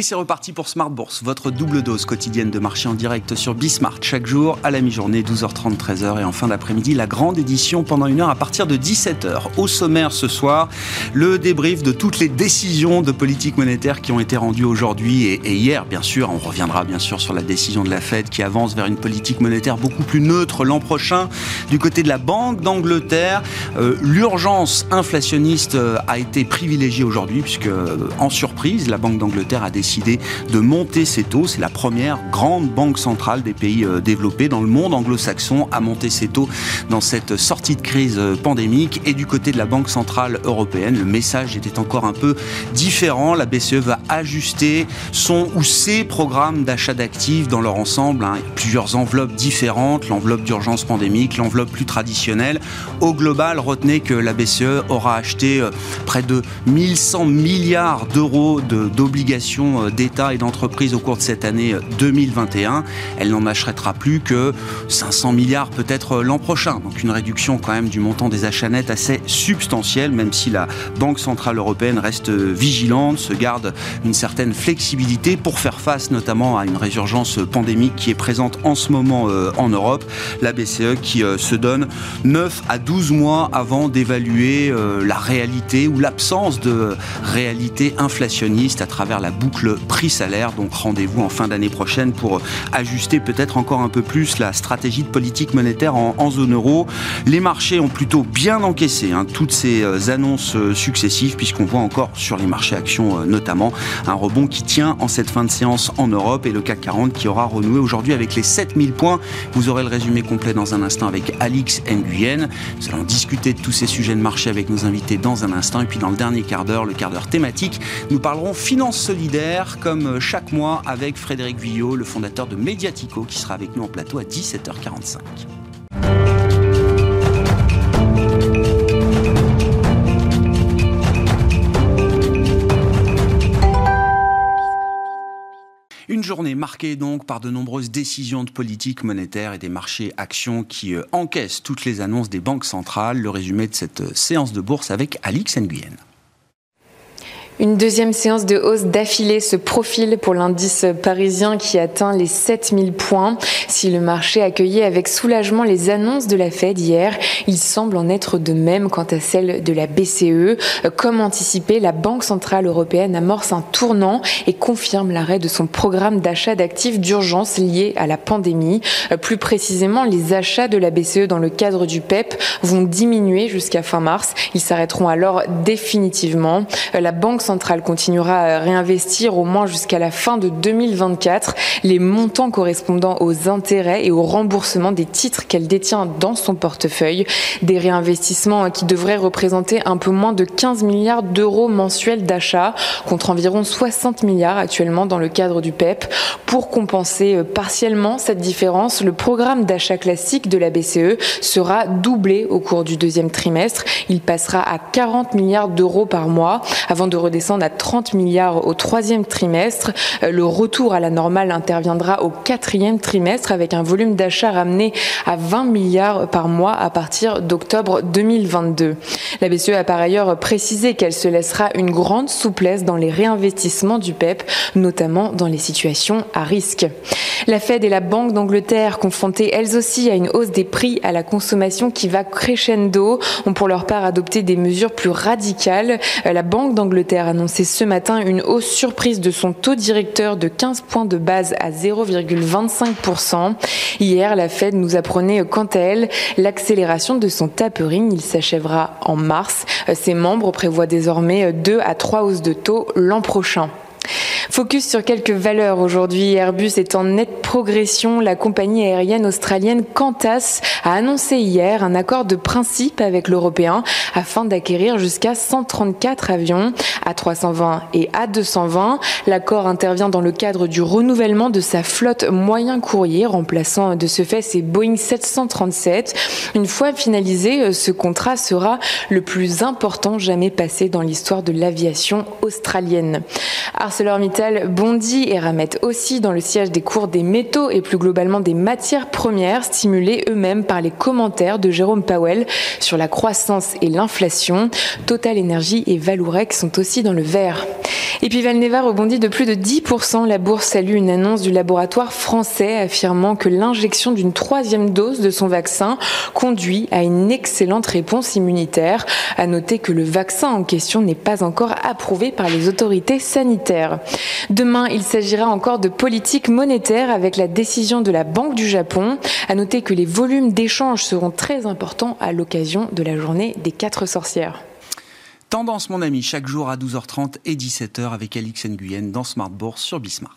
Et c'est reparti pour Smart Bourse, votre double dose quotidienne de marché en direct sur Bismart chaque jour à la mi-journée, 12h30, 13h et en fin d'après-midi, la grande édition pendant une heure à partir de 17h. Au sommaire ce soir, le débrief de toutes les décisions de politique monétaire qui ont été rendues aujourd'hui et, hier, bien sûr. On reviendra bien sûr sur la décision de la Fed qui avance vers une politique monétaire beaucoup plus neutre l'an prochain. Du côté de la Banque d'Angleterre, euh, l'urgence inflationniste euh, a été privilégiée aujourd'hui puisque, euh, en surprise, la Banque d'Angleterre a décidé de monter ses taux. C'est la première grande banque centrale des pays euh, développés dans le monde anglo-saxon à monter ses taux dans cette sortie de crise euh, pandémique. Et du côté de la Banque centrale européenne, le message était encore un peu différent. La BCE va ajuster son ou ses programmes d'achat d'actifs dans leur ensemble. Hein. Plusieurs enveloppes différentes, l'enveloppe d'urgence pandémique, l'enveloppe plus traditionnelle. Au global, retenez que la BCE aura acheté euh, près de 1100 milliards d'euros d'obligations euh, d'État et d'entreprises au cours de cette année 2021. Euh, Elle n'en achètera plus que 500 milliards peut-être euh, l'an prochain. Donc une réduction quand même du montant des achats nets assez substantielle, même si la Banque Centrale Européenne reste vigilante, se garde une certaine flexibilité pour faire face notamment à une résurgence pandémique qui est présente en ce moment en Europe. La BCE qui se donne 9 à 12 mois avant d'évaluer la réalité ou l'absence de réalité inflationniste à travers la boucle le prix-salaire. Donc rendez-vous en fin d'année prochaine pour ajuster peut-être encore un peu plus la stratégie de politique monétaire en, zone euro. Les marchés ont plutôt bien encaissé hein, toutes ces euh, annonces euh, successives puisqu'on voit encore sur les marchés actions euh, notamment un rebond qui tient en cette fin de séance en Europe et le CAC 40 qui aura renoué aujourd'hui avec les 7000 points. Vous aurez le résumé complet dans un instant avec Alix Nguyen. Nous allons discuter de tous ces sujets de marché avec nos invités dans un instant et puis dans le dernier quart d'heure, le quart d'heure thématique, nous parlerons finance solidaire comme chaque mois avec Frédéric Villot, le fondateur de Mediatico, qui sera avec nous en plateau à 17h45. Une journée marquée donc par de nombreuses décisions de politique monétaire et des marchés actions qui euh, encaissent toutes les annonces des banques centrales. Le résumé de cette euh, séance de bourse avec Alix Nguyen. Une deuxième séance de hausse d'affilée se profile pour l'indice parisien qui atteint les 7000 points. Si le marché accueillait avec soulagement les annonces de la Fed hier, il semble en être de même quant à celle de la BCE. Comme anticipé, la Banque Centrale Européenne amorce un tournant et confirme l'arrêt de son programme d'achat d'actifs d'urgence lié à la pandémie. Plus précisément, les achats de la BCE dans le cadre du PEP e vont diminuer jusqu'à fin mars. Ils s'arrêteront alors définitivement. La Banque centrale continuera à réinvestir au moins jusqu'à la fin de 2024 les montants correspondant aux intérêts et au remboursement des titres qu'elle détient dans son portefeuille. Des réinvestissements qui devraient représenter un peu moins de 15 milliards d'euros mensuels d'achat contre environ 60 milliards actuellement dans le cadre du PEP. Pour compenser euh, partiellement cette différence, le programme d'achat classique de la BCE sera doublé au cours du deuxième trimestre. Il passera à 40 milliards d'euros par mois avant de redescendre descendre à 30 milliards au troisième trimestre. Euh, le retour à la normale interviendra au quatrième trimestre avec un volume d'achat ramené à 20 milliards par mois à partir d'octobre 2022. La BCE a par ailleurs précisé qu'elle se laissera une grande souplesse dans les réinvestissements du PEP, notamment dans les situations à risque. La Fed et la Banque d'Angleterre, confrontées elles aussi à une hausse des prix à la consommation qui va crescendo, ont pour leur part adopté des mesures plus radicales. Euh, la Banque d'Angleterre annoncé ce matin une hausse surprise de son taux directeur de 15 points de base à 0,25%. Hier, la Fed nous apprenait quant à elle l'accélération de son tapering. Il s'achèvera en mars. Ses membres prévoient désormais 2 à 3 hausses de taux l'an prochain. Focus sur quelques valeurs aujourd'hui. Airbus est en nette progression. La compagnie aérienne australienne Qantas a annoncé hier un accord de principe avec l'Européen afin d'acquérir jusqu'à 134 avions A320 et A220. L'accord intervient dans le cadre du renouvellement de sa flotte moyen courrier, remplaçant de ce fait ses Boeing 737. Une fois finalisé, ce contrat sera le plus important jamais passé dans l'histoire de l'aviation australienne. ArcelorMittal bondit et ramette aussi dans le siège des cours des métaux et plus globalement des matières premières, stimulés eux-mêmes par les commentaires de Jérôme Powell sur la croissance et l'inflation. Total Energy et Valourec sont aussi dans le vert. Et puis Valneva rebondit de plus de 10%. La bourse salue une annonce du laboratoire français affirmant que l'injection d'une troisième dose de son vaccin conduit à une excellente réponse immunitaire. À noter que le vaccin en question n'est pas encore approuvé par les autorités sanitaires. Demain, il s'agira encore de politique monétaire avec la décision de la Banque du Japon. À noter que les volumes d'échanges seront très importants à l'occasion de la journée des quatre sorcières. Tendance, mon ami, chaque jour à 12h30 et 17h avec Alix Nguyen dans Smart Bourse sur Bismart.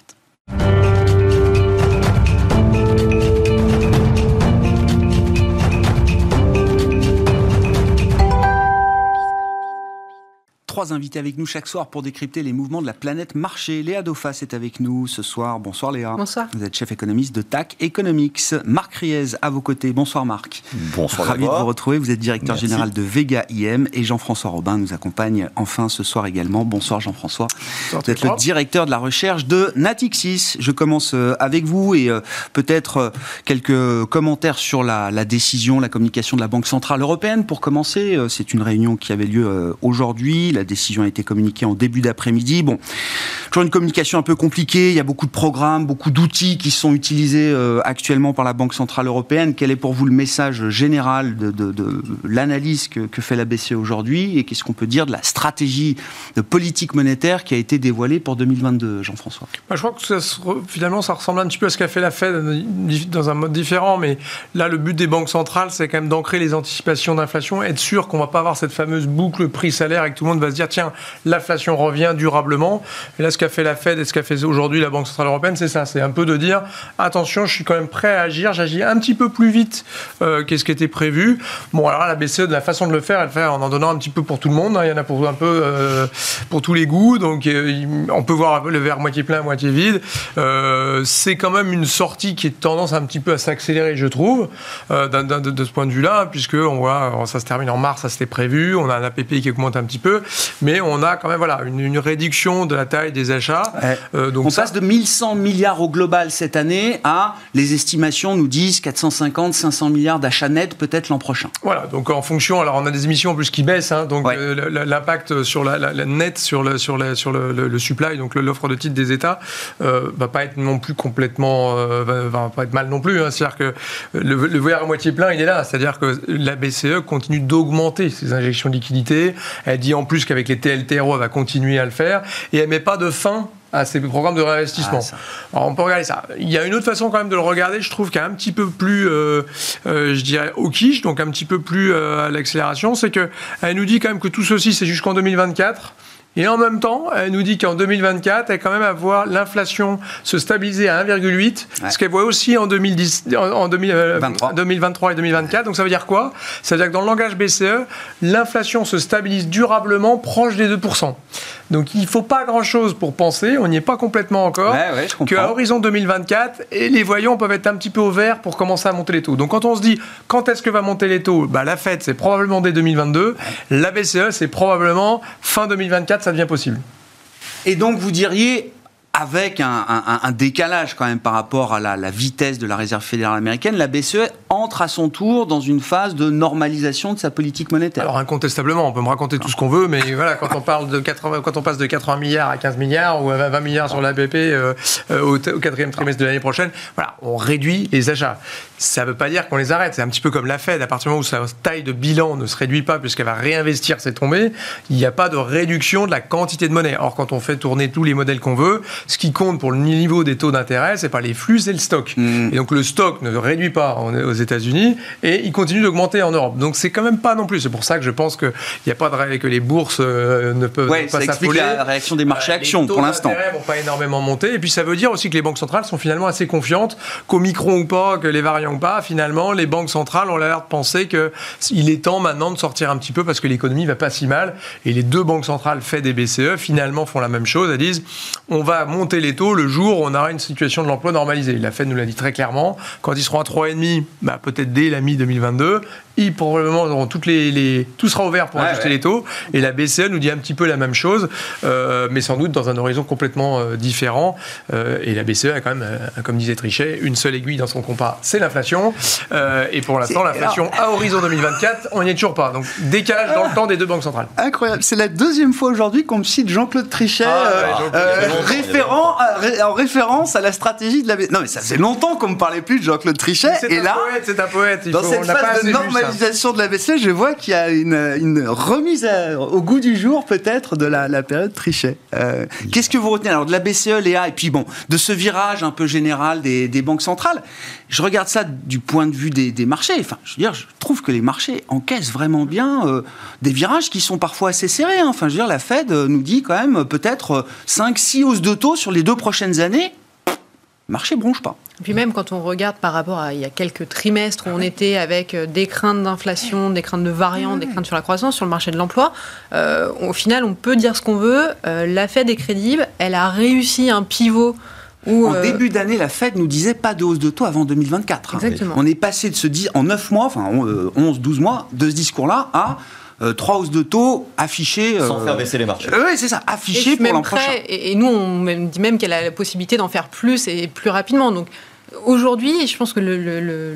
Trois invités avec nous chaque soir pour décrypter les mouvements de la planète marché. Léa Dauphas est avec nous ce soir. Bonsoir Léa. Bonsoir. Vous êtes chef économiste de TAC Economics. Marc Riez à vos côtés. Bonsoir Marc. Bonsoir. Ravi de vous retrouver. Vous êtes directeur général de Vega IM et Jean-François Robin nous accompagne enfin ce soir également. Bonsoir Jean-François. Vous êtes le directeur de la recherche de Natixis. Je commence euh, avec vous et euh, peut-être euh, quelques commentaires sur la, la, décision, la communication de la Banque Centrale Européenne. Pour commencer, c'est une réunion qui avait lieu aujourd'hui. La décision a été communiquée en début d'après-midi. Bon, toujours une communication un peu compliquée. Il y a beaucoup de programmes, beaucoup d'outils qui sont utilisés euh, actuellement par la Banque Centrale Européenne. Quel est pour vous le message général de, de, de l'analyse que, que, fait la BCE aujourd'hui Et qu'est-ce qu'on peut dire de la stratégie de politique monétaire qui a été dévoilée pour 2022, Jean-François? Bah, Je crois que ça, finalement, ça ressemble un petit peu à ce qu'a fait la Fed dans un mode différent. Mais là, le but des banques centrales, c'est quand même d'ancrer les anticipations d'inflation, être sûr qu'on ne va pas avoir cette fameuse boucle prix-salaire et que tout le monde va se dire tiens, l'inflation revient durablement. Et là, ce qu'a fait la Fed et ce qu'a fait aujourd'hui la Banque Centrale Européenne, c'est ça. C'est un peu de dire attention, je suis quand même prêt à agir. J'agis un petit peu plus vite euh, qu'est-ce qui était prévu. Bon, alors la BCE, de la façon de le faire, elle fait en en donnant un petit peu pour tout le monde. Hein. Il y en a pour un peu euh, pour tous les goûts. Donc, euh, on peut voir le verre moitié plein, moitié vide. Euh, c'est quand même une sortie qui est tendance un petit peu à s'accélérer, je trouve, de, ce point de vue-là, puisque on voit, ça se termine en mars, ça c'était prévu. On a un APP qui augmente un petit peu mais on a quand même voilà, une, une réduction de la taille des achats. Ouais. Euh, donc on ça... passe de 1100 milliards au global cette année à, les estimations nous disent, 450, 500 milliards d'achats nets peut-être l'an prochain. Voilà, donc en fonction, alors on a des émissions en plus qui baissent, hein, donc ouais. euh, l'impact sur la, la, la, net, sur le, sur le, sur le, le, le supply, donc l'offre de titres des États, euh, va pas être non plus complètement, euh, va, va, pas être mal non plus. Hein, C'est-à-dire que le, le à moitié plein, il est là. C'est-à-dire que la BCE continue d'augmenter ses injections de liquidités. Elle dit en plus qu'avec les TLTRO, elle va continuer à le faire. Et elle met pas de fin à ces programmes de réinvestissement. Ah, Alors on peut regarder ça. Il y a une autre façon quand même de le regarder, je trouve, qui est un petit peu plus, euh, euh, je dirais, au quiche, donc un petit peu plus euh, à l'accélération, c'est qu'elle nous dit quand même que tout ceci, c'est jusqu'en 2024. Et en même temps, elle nous dit qu'en 2024, elle va quand même avoir l'inflation se stabiliser à 1,8, ouais. ce qu'elle voit aussi en, 2010, en 2000, euh, 2023 et 2024. Donc ça veut dire quoi? Ça veut dire que dans le langage BCE, l'inflation se stabilise durablement proche des 2%. Donc il ne faut pas grand-chose pour penser, on n'y est pas complètement encore, ouais, ouais, qu'à horizon 2024, et les voyants peuvent être un petit peu au vert pour commencer à monter les taux. Donc quand on se dit quand est-ce que va monter les taux? Bah, La Fed, c'est probablement dès 2022, ouais. la BCE, c'est probablement fin 2024, ça devient possible. Et donc vous diriez, avec un, décalage quand même par rapport à la, la, vitesse de la Réserve fédérale américaine, la BCE entre à son tour dans une phase de normalisation de sa politique monétaire. Alors incontestablement, on peut me raconter tout ce qu'on veut, mais voilà, quand on parle de 80, quand on passe de 80 milliards à 15 milliards ou à 20 milliards sur l'ABP euh, au, au, quatrième trimestre de l'année prochaine, voilà, on réduit les achats. Ça ne veut pas dire qu'on les arrête. C'est un petit peu comme la Fed. À partir du moment où sa taille de bilan ne se réduit pas puisqu'elle va réinvestir ses tombées, il n'y a pas de réduction de la quantité de monnaie. Or, quand on fait tourner tous les modèles qu'on veut, ce qui compte pour le niveau des taux d'intérêt, c'est pas les flux, c'est le stock. Mmh. Et donc le stock ne réduit pas aux États-Unis et il continue d'augmenter en Europe. Donc c'est quand même pas non plus. C'est pour ça que je pense qu'il n'y a pas de que les bourses euh, ne peuvent ouais, pas s'affoler. la réaction des marchés euh, actions pour l'instant. Les taux vont pas énormément monter. Et puis ça veut dire aussi que les banques centrales sont finalement assez confiantes qu'au micro ou pas, que les variants pas, finalement les banques centrales ont l'air de penser qu'il est temps maintenant de sortir un petit peu parce que l'économie va pas si mal. Et les deux banques centrales Fed et BCE finalement font la même chose. Elles disent on va monter les taux le jour où on aura une situation de l'emploi normalisée. La Fed nous l'a dit très clairement. Quand ils seront à 3,5, bah, peut-être dès la mi-2022, ils probablement auront toutes les, tout sera ouvert pour ajuster les taux. Et la BCE nous dit un petit peu la même chose, euh, mais sans doute dans un horizon complètement euh, différent. Euh, et la BCE a quand même, comme disait Trichet, une seule aiguille dans son compas, c'est l'inflation. Et pour l'instant, l'inflation à horizon 2024, on n'y est toujours pas. Donc décalage dans le temps des deux banques centrales. Incroyable. C'est la deuxième fois aujourd'hui qu'on me cite Jean-Claude Trichet, ah, référent, en référence à la stratégie de la BCE. Non, mais ça faisait longtemps qu'on me parlait plus de Jean-Claude Trichet. Et là, c'est un poète. Il dans cette phase de de la BCE, je vois qu'il y a une, remise au goût du jour peut-être de la, période Trichet. Euh, qu'est-ce que vous retenez alors de la BCE, Léa, et puis bon, de ce virage un peu général des, banques centrales? Je regarde ça du point de vue des, marchés. Enfin, je veux dire, je trouve que les marchés encaissent vraiment bien euh, des virages qui sont parfois assez serrés. Hein. Enfin, je veux dire, la Fed nous dit quand même peut-être 5-6 hausses de taux sur les deux prochaines années marché bronche pas. Et puis même quand on regarde par rapport à il y a quelques trimestres où on était avec euh, des craintes d'inflation, des craintes de variants, des craintes sur la croissance, sur le marché de l'emploi, euh, au final on peut dire ce qu'on veut, euh, la Fed est crédible, elle a réussi un pivot où, en début d'année, la Fed nous disait pas de hausse de taux avant 2024. Exactement. On est passé de se dire en 9 mois, enfin 11, 12 mois, de ce discours-là à euh, trois hausses de taux affichées. Sans euh, faire baisser les marchés. oui, c'est ça, affichées pour l'an prochain. Et, nous, on dit même qu'elle a la possibilité d'en faire plus et plus rapidement. Donc aujourd'hui, je pense que le,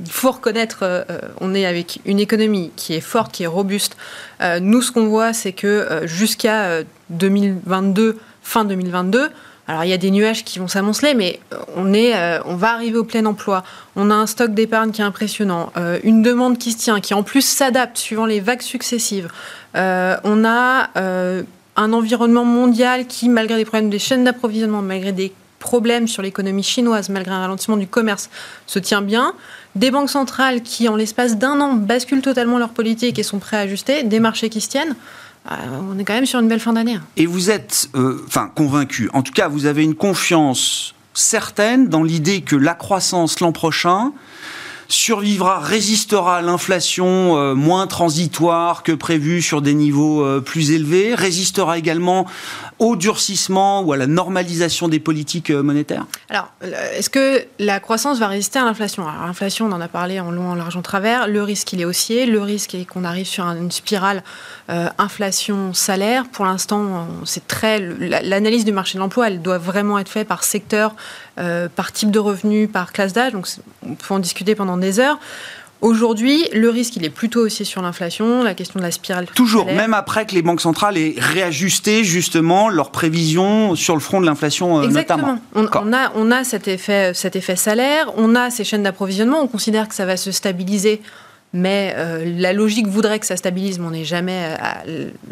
il faut reconnaître, euh, on est avec une économie qui est forte, qui est robuste. nous, ce qu'on voit, c'est que jusqu'à 2022, fin 2022, alors il y a des nuages qui vont s'amonceler, mais euh, euh, on va arriver au plein emploi. On a un stock d'épargne qui est impressionnant, euh, une demande qui se tient, qui en plus s'adapte suivant les vagues successives. on a un environnement mondial qui, malgré des problèmes des chaînes d'approvisionnement, malgré des problèmes sur l'économie chinoise, malgré un ralentissement du commerce, se tient bien. Des banques centrales qui, en l'espace d'un an, basculent totalement leur politique et sont prêts à ajuster. Des marchés qui se tiennent. Euh, on est quand même sur une belle fin d'année. Hein. Et vous êtes, euh, enfin, convaincu. En tout cas, vous avez une confiance certaine dans l'idée que la croissance l'an prochain survivra, résistera à l'inflation euh, moins transitoire que prévu sur des niveaux euh, plus élevés, résistera également au durcissement ou à la normalisation des politiques euh, monétaires? Alors, est-ce que la croissance va résister à l'inflation? Alors, l'inflation, on en a parlé en long, en large, en travers. Le risque, il est haussier. Le risque est qu'on arrive sur une spirale inflation-salaire. Pour l'instant, c'est très... L'analyse du marché de l'emploi, elle doit vraiment être faite par secteur, par type de revenu, par classe d'âge. Donc, on peut en discuter pendant des heures. Aujourd'hui, le risque, il est plutôt aussi sur l'inflation, la question de la spirale. Toujours, même après que les banques centrales aient réajusté justement leurs prévisions sur le front de l'inflation euh, notamment. On, on, a, on a cet effet, cet effet salaire, on a ces chaînes d'approvisionnement, on considère que ça va se stabiliser mais euh, la logique voudrait que ça stabilise, mais on n'est jamais à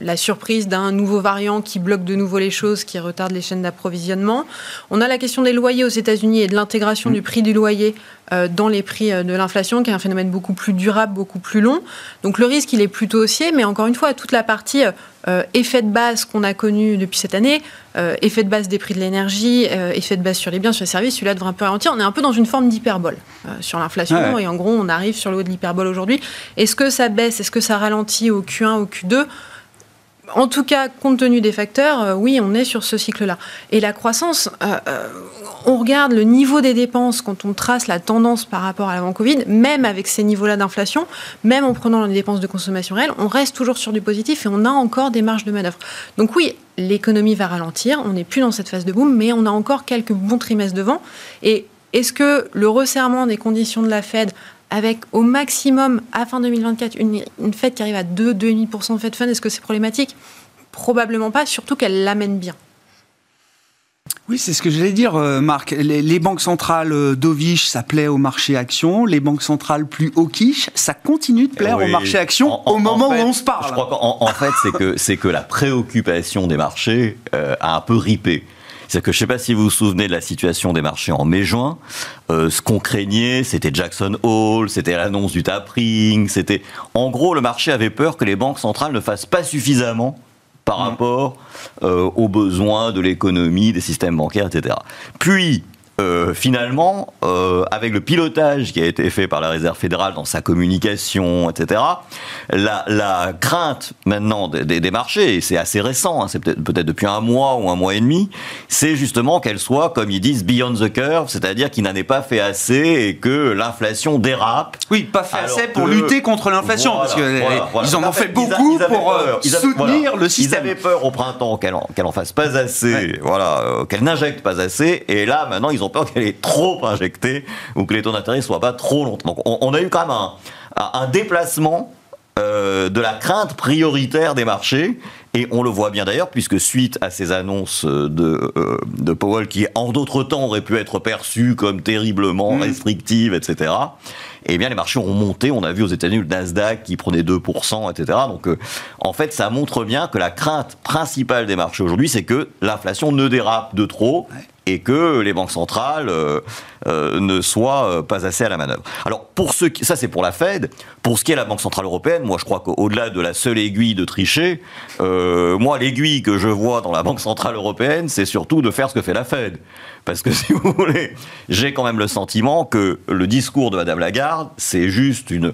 la surprise d'un nouveau variant qui bloque de nouveau les choses, qui retarde les chaînes d'approvisionnement. On a la question des loyers aux États-Unis et de l'intégration mm. du prix du loyer dans les prix de l'inflation, qui est un phénomène beaucoup plus durable, beaucoup plus long. Donc le risque, il est plutôt haussier, mais encore une fois, toute la partie euh, effet de base qu'on a connu depuis cette année, euh, effet de base des prix de l'énergie, euh, effet de base sur les biens, sur les services, celui-là devrait un peu ralentir. On est un peu dans une forme d'hyperbole sur l'inflation et en gros on arrive sur le haut de l'hyperbole aujourd'hui. Est-ce que ça baisse? Est-ce que ça ralentit au Q1, au Q2 en tout cas, compte tenu des facteurs, euh, oui, on est sur ce cycle-là. Et la croissance, euh, euh, on regarde le niveau des dépenses quand on trace la tendance par rapport à l'avant Covid, même avec ces niveaux-là d'inflation, même en prenant les dépenses de consommation réelle, on reste toujours sur du positif et on a encore des marges de manœuvre. Donc oui, l'économie va ralentir, on n'est plus dans cette phase de boom, mais on a encore quelques bons trimestres devant. Et est-ce que le resserrement des conditions de la Fed avec au maximum, à fin 2024, une, une fête qui arrive à 2-2,5% de Fed Fund, est-ce que c'est problématique? Probablement pas, surtout qu'elle l'amène bien. Oui, c'est ce que j'allais dire, euh, Marc. Les, banques centrales euh, dovish, ça plaît au marché action. Les banques centrales plus hawkish, ça continue de plaire au marché action au moment où on se parle. Je crois qu'en fait, c'est que, c'est que la préoccupation des marchés euh, a un peu ripé. C'est que je ne sais pas si vous vous souvenez de la situation des marchés en mai-juin. Euh, ce qu'on craignait, c'était Jackson Hole, c'était l'annonce du tapering, c'était en gros le marché avait peur que les banques centrales ne fassent pas suffisamment par mm. rapport euh, aux besoins de l'économie, des systèmes bancaires, etc. Puis euh, finalement, euh, avec le pilotage qui a été fait par la Réserve fédérale dans sa communication, etc., la, la crainte maintenant des, des, marchés, et c'est assez récent, hein, c'est peut-être peut depuis un mois ou un mois et demi, c'est justement qu'elle soit, comme ils disent, beyond the curve, c'est-à-dire qu'il n'en ait pas fait assez et que l'inflation dérape. Oui, pas fait assez pour lutter contre l'inflation, parce qu'ils en ont fait beaucoup pour euh, soutenir le système. Ils avaient peur au printemps qu'elle en, en, fasse pas assez, voilà, qu'elle n'injecte pas assez, et là maintenant ils ont peur qu'elle est trop injectée ou que les taux d'intérêt soient pas trop longs. Donc on, a eu quand même un, déplacement euh, de la crainte prioritaire des marchés. Et on le voit bien d'ailleurs, puisque suite à ces annonces de, euh, de Powell, qui en d'autres temps auraient pu être perçues comme terriblement mmh. restrictives, etc., eh bien les marchés ont monté. On a vu aux États-Unis le Nasdaq qui prenait 2%, etc. Donc euh, en fait, ça montre bien que la crainte principale des marchés aujourd'hui, c'est que l'inflation ne dérape de trop et que les banques centrales euh, euh, ne soient euh, pas assez à la manœuvre. Alors pour ce qui, ça c'est pour la Fed. Pour ce qui est de la Banque centrale européenne, moi je crois qu'au-delà de la seule aiguille de tricher, moi l'aiguille que je vois dans la Banque centrale européenne, c'est surtout de faire ce que fait la Fed. Parce que si vous voulez, j'ai quand même le sentiment que le discours de Madame Lagarde, c'est juste une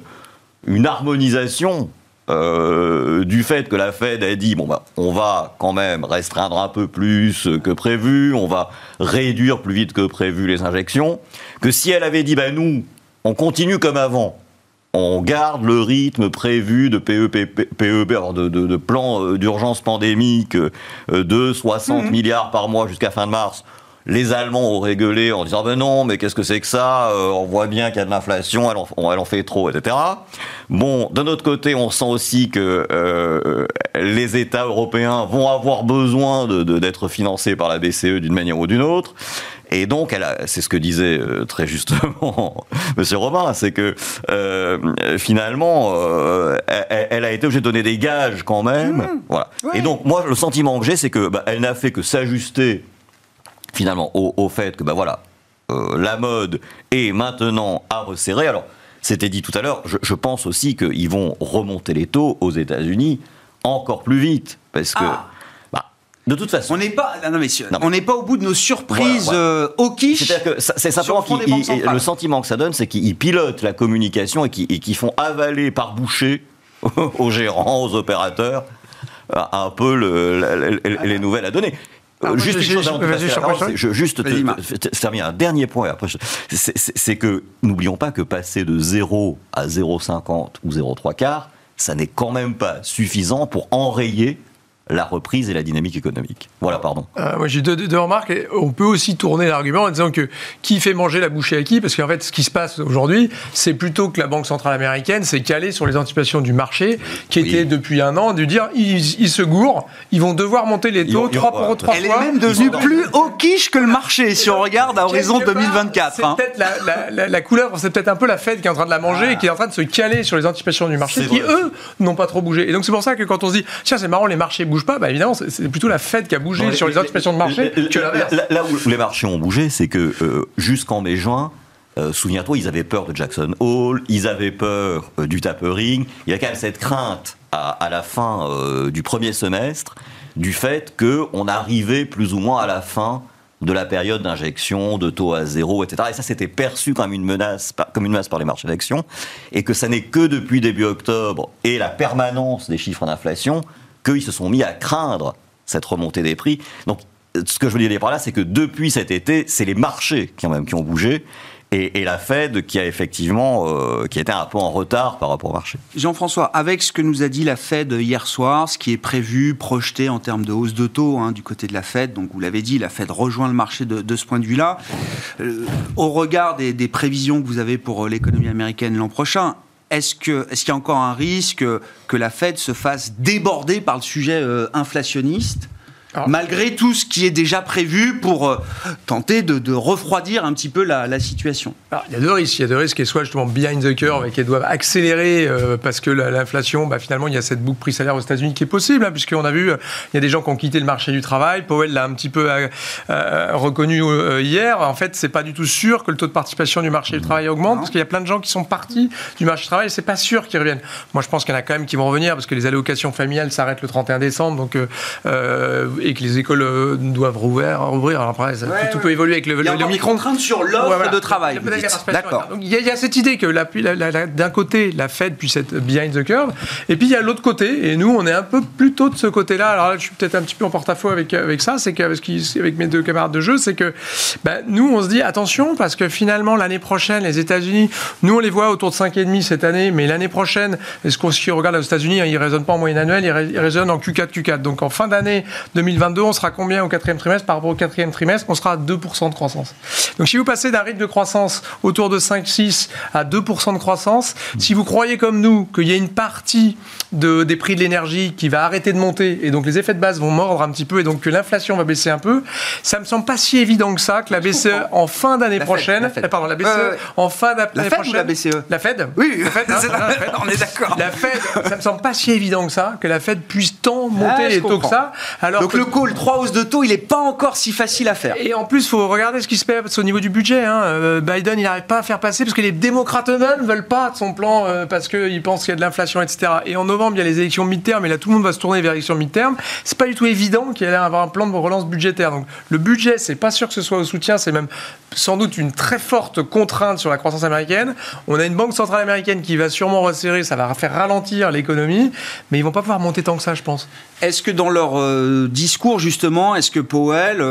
une harmonisation euh, du fait que la Fed a dit bon bah on va quand même restreindre un peu plus que prévu, on va réduire plus vite que prévu les injections, que si elle avait dit bah nous on continue comme avant, on garde le rythme prévu de PEP, PEB, de, de, plan euh, d'urgence pandémique euh, de 60 mmh. milliards par mois jusqu'à fin de mars les Allemands ont régulé en disant ben non, mais qu'est-ce que c'est que ça euh, On voit bien qu'il y a de l'inflation, elle, elle, en fait trop, etc. Bon, d'un autre côté, on sent aussi que euh, les États européens vont avoir besoin d'être de, financés par la BCE d'une manière ou d'une autre. Et donc, c'est ce que disait euh, très justement Monsieur Robin, c'est que finalement, elle, a été obligée de donner des gages quand même. Mmh. voilà. Et donc, moi, le sentiment que j'ai, c'est que bah, elle n'a fait que s'ajuster finalement au, fait que ben voilà, euh, la mode est maintenant à resserrer. Alors, c'était dit tout à l'heure, je, pense aussi qu'ils vont remonter les taux aux États-Unis encore plus vite, parce que. Ah. De toute façon. On n'est pas, non, mais, on n'est pas au bout de nos surprises euh, au quiche. C'est-à-dire que c'est simplement le sentiment que ça donne, c'est qu'ils pilotent la communication et qu'ils font avaler par boucher aux gérants, aux opérateurs, un peu les nouvelles à donner. Euh, juste une chose je, juste terminer un dernier point. Après, c'est que n'oublions pas que passer de 0 à 0,50 ou 0,3 quart, ça n'est quand même pas suffisant pour enrayer la reprise et la dynamique économique. Voilà, pardon. Euh, moi, j'ai deux, deux, remarques. On peut aussi tourner l'argument en disant que qui fait manger la bouchée à qui Parce qu'en fait, ce qui se passe aujourd'hui, c'est plutôt que la Banque centrale américaine s'est calée sur les anticipations du marché, qui était depuis un an, de dire ils, se gourent, ils vont devoir monter les taux trois pour trois Elle fois. Elle est même devenue plus au quiche que le marché, si on regarde à horizon 2024. C'est hein. peut-être la, la, couleur, c'est peut-être un peu la Fed qui est en train de la manger et qui est en train de se caler sur les anticipations du marché, qui eux n'ont pas trop bougé. Et donc c'est pour ça que quand on se dit tiens c'est marrant les marchés bougent pas, bah évidemment, c'est plutôt la Fed qui a bougé sur les anticipations de marché que Là où les marchés ont bougé, c'est que euh, jusqu'en mai-juin, euh, souviens-toi, ils avaient peur de Jackson Hole, ils avaient peur euh, du tapering. Il y a quand même cette crainte à, la fin du premier semestre du fait qu'on arrivait plus ou moins à la fin de la période d'injection, de taux à zéro, etc. Et ça, c'était perçu comme une menace, comme une menace par les marchés d'actions, et que ça n'est que depuis début octobre et la permanence des chiffres d'inflation qu'ils se sont mis à craindre cette remontée des prix. Donc, ce que je veux dire par là, c'est que depuis cet été, c'est les marchés qui, même, qui ont bougé. Et, la Fed qui a effectivement euh, qui était un peu en retard par rapport au marché. Jean-François, avec ce que nous a dit la Fed hier soir, ce qui est prévu, projeté en termes de hausse de taux hein, du côté de la Fed, donc vous l'avez dit, la Fed rejoint le marché de, ce point de vue-là. Euh, au regard des, des, prévisions que vous avez pour euh, l'économie américaine l'an prochain, est-ce qu'il y a encore un risque que la Fed se fasse déborder par le sujet euh, inflationniste? Ah. malgré tout ce qui est déjà prévu pour euh, tenter de, refroidir un petit peu la, situation Il y a deux risques. Il y a deux risques qui soient justement behind the curve et qui doivent accélérer euh, parce que l'inflation, bah, finalement, il y a cette boucle prix-salaire aux États-Unis qui est possible, hein, puisqu'on a vu, il y a des gens qui ont quitté le marché du travail. Powell l'a un petit peu euh, reconnu hier. En fait, c'est pas du tout sûr que le taux de participation du marché du travail augmente, parce qu'il y a plein de gens qui sont partis du marché du travail et c'est pas sûr qu'ils reviennent. Moi, je pense qu'il y en a quand même qui vont revenir parce que les allocations familiales s'arrêtent le 31 décembre. Donc, et que les écoles doivent rouvrir. rouvrir. Alors après, tout, peut évoluer avec le, il y a le, micro. sur l'offre de travail. D'accord. Il y, a cette idée que d'un côté, la Fed puisse être behind the curve, et puis il y a l'autre côté, et nous, on est un peu plutôt de ce côté-là. Alors là, je suis peut-être un petit peu en porte-à-faux avec, avec ça, c'est qu'avec avec mes deux camarades de jeu, c'est que bah, nous, on se dit attention, parce que finalement, l'année prochaine, les États-Unis, nous, on les voit autour de 5,5 cette année, mais l'année prochaine, est-ce qu'on si regarde aux États-Unis, hein, ils ne raisonnent pas en moyenne annuelle, ils, raisonnent en Q4, Q4. Donc en fin d'année 2022, on sera combien au quatrième trimestre par rapport au quatrième trimestre? On sera à 2% de croissance. Donc si vous passez d'un rythme de croissance autour de 5-6 à 2% de croissance, si vous croyez comme nous qu'il y a une partie de, des prix de l'énergie qui va arrêter de monter et donc les effets de base vont mordre un petit peu et donc que l'inflation va baisser un peu, ça me semble pas si évident que ça que la BCE en fin d'année prochaine, la pardon, la BCE en fin d'année prochaine, la BCE, la Fed, oui, la Fed, on est d'accord. La Fed, ça me semble pas si évident que ça que la Fed puisse tant monter ah, les taux que ça. Alors donc le call 3 hausses de taux, il est pas encore si facile à faire. Et en plus, faut regarder ce qui se passe au niveau du budget. Hein. Euh, Biden, il n'arrive pas à faire passer parce que les démocrates eux-mêmes veulent pas de son plan euh, parce qu'ils pensent qu'il y a de l'inflation, etc. Et en novembre, il y a les élections mi-terme, et là tout le monde va se tourner vers les élections mi-terme. C'est pas du tout évident qu'il y ait avoir un plan de relance budgétaire. Donc le budget, c'est pas sûr que ce soit au soutien, c'est même sans doute une très forte contrainte sur la croissance américaine. On a une banque centrale américaine qui va sûrement resserrer, ça va faire ralentir l'économie, mais ils vont pas pouvoir monter tant que ça, je pense. Est-ce que dans leur euh, discours, justement, est-ce que Powell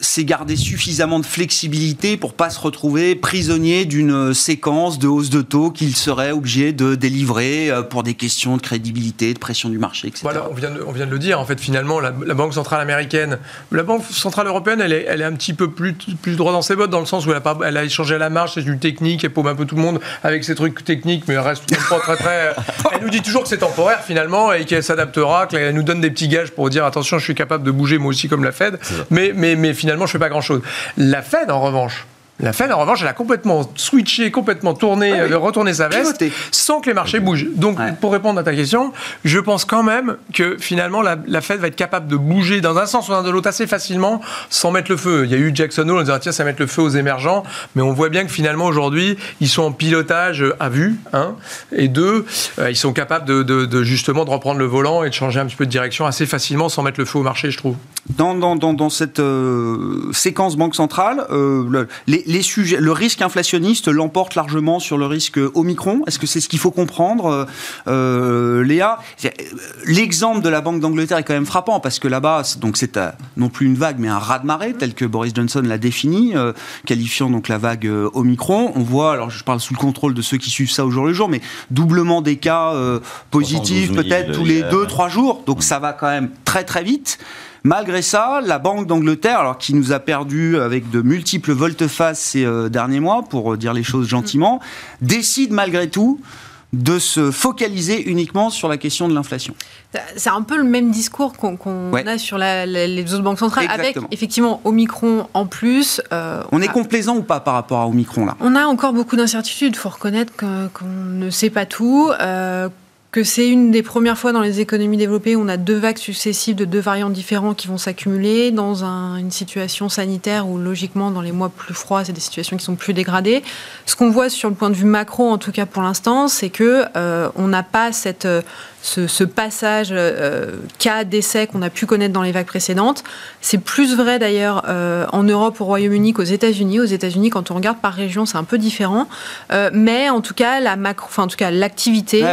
s'est gardé suffisamment de flexibilité pour pas se retrouver prisonnier d'une séquence de hausse de taux qu'il serait obligé de délivrer euh, pour des questions de crédibilité, de pression du marché, etc. Voilà, on vient de, on vient de le dire. En fait, finalement, la, Banque centrale américaine, la Banque centrale européenne, elle est, elle est un petit peu plus, plus droit dans ses bottes dans le sens où elle a, pas, elle a échangé à la marche, c'est du technique, elle paume un peu tout le monde avec ses trucs techniques, mais elle reste pas très très. Elle nous dit toujours que c'est temporaire finalement et qu'elle s'adaptera, qu'elle nous donne des petits gages pour dire attention, je suis capable de bouger moi aussi comme la Fed, mais, mais, mais finalement, je fais pas grand chose. La Fed, en revanche, la Fed, en revanche, elle a complètement switché, complètement tourné, ah euh, retourné sa veste, sans que les marchés bougent. Donc, pour répondre à ta question, je pense quand même que finalement, la, Fed va être capable de bouger dans un sens ou dans l'autre assez facilement, sans mettre le feu. Il y a eu Jackson Hole, on disait, tiens, ça va mettre le feu aux émergents, mais on voit bien que finalement, aujourd'hui, ils sont en pilotage à vue, un, et deux, euh, ils sont capables de, justement de reprendre le volant et de changer un petit peu de direction assez facilement sans mettre le feu au marché, je trouve. Dans, dans, dans, cette euh, séquence banque centrale, les les sujets, le risque inflationniste l'emporte largement sur le risque Omicron. Est-ce que c'est ce qu'il faut comprendre, euh, euh, Léa? L'exemple de la Banque d'Angleterre est quand même frappant parce que là-bas, donc c'est non plus une vague, mais un raz-de-marée tel que Boris Johnson l'a défini, euh, qualifiant donc la vague Omicron. On voit, alors je parle sous le contrôle de ceux qui suivent ça au jour le jour, mais doublement des cas positifs peut-être tous les deux trois jours. Donc ça va quand même très très vite. Malgré ça, la Banque d'Angleterre, alors qui nous a perdu avec de multiples volte-face ces euh, derniers mois, pour euh, dire les choses gentiment, décide malgré tout de se focaliser uniquement sur la question de l'inflation. C'est un peu le même discours qu'on a sur les autres banques centrales, avec effectivement Omicron en plus. Euh, on, est complaisant ou pas par rapport à Omicron là? On a encore beaucoup d'incertitudes. Il faut reconnaître qu'on ne sait pas tout que c'est une des premières fois dans les économies développées où on a deux vagues successives de deux variants différents qui vont s'accumuler dans une situation sanitaire où logiquement dans les mois plus froids c'est des situations qui sont plus dégradées. Ce qu'on voit sur le point de vue macro en tout cas pour l'instant c'est que euh, on n'a pas cette ce, passage euh, cas d'essai qu'on a pu connaître dans les vagues précédentes. C'est plus vrai d'ailleurs euh, en Europe, au Royaume-Uni qu'aux États-Unis. Aux États-Unis, quand on regarde par région, c'est un peu différent. Euh, mais en tout cas, la macro, enfin en tout cas, l'activité.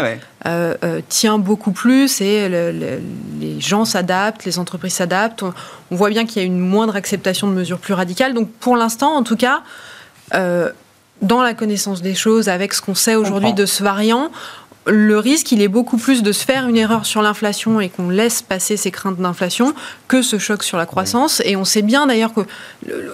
tient beaucoup plus et les gens s'adaptent, les entreprises s'adaptent. On, on, voit bien qu'il y a une moindre acceptation de mesures plus radicales. Donc pour l'instant, en tout cas, dans la connaissance des choses, avec ce qu'on sait aujourd'hui de ce variant, le risque, il est beaucoup plus de se faire une erreur sur l'inflation et qu'on laisse passer ces craintes d'inflation que ce choc sur la croissance. Et on sait bien d'ailleurs que,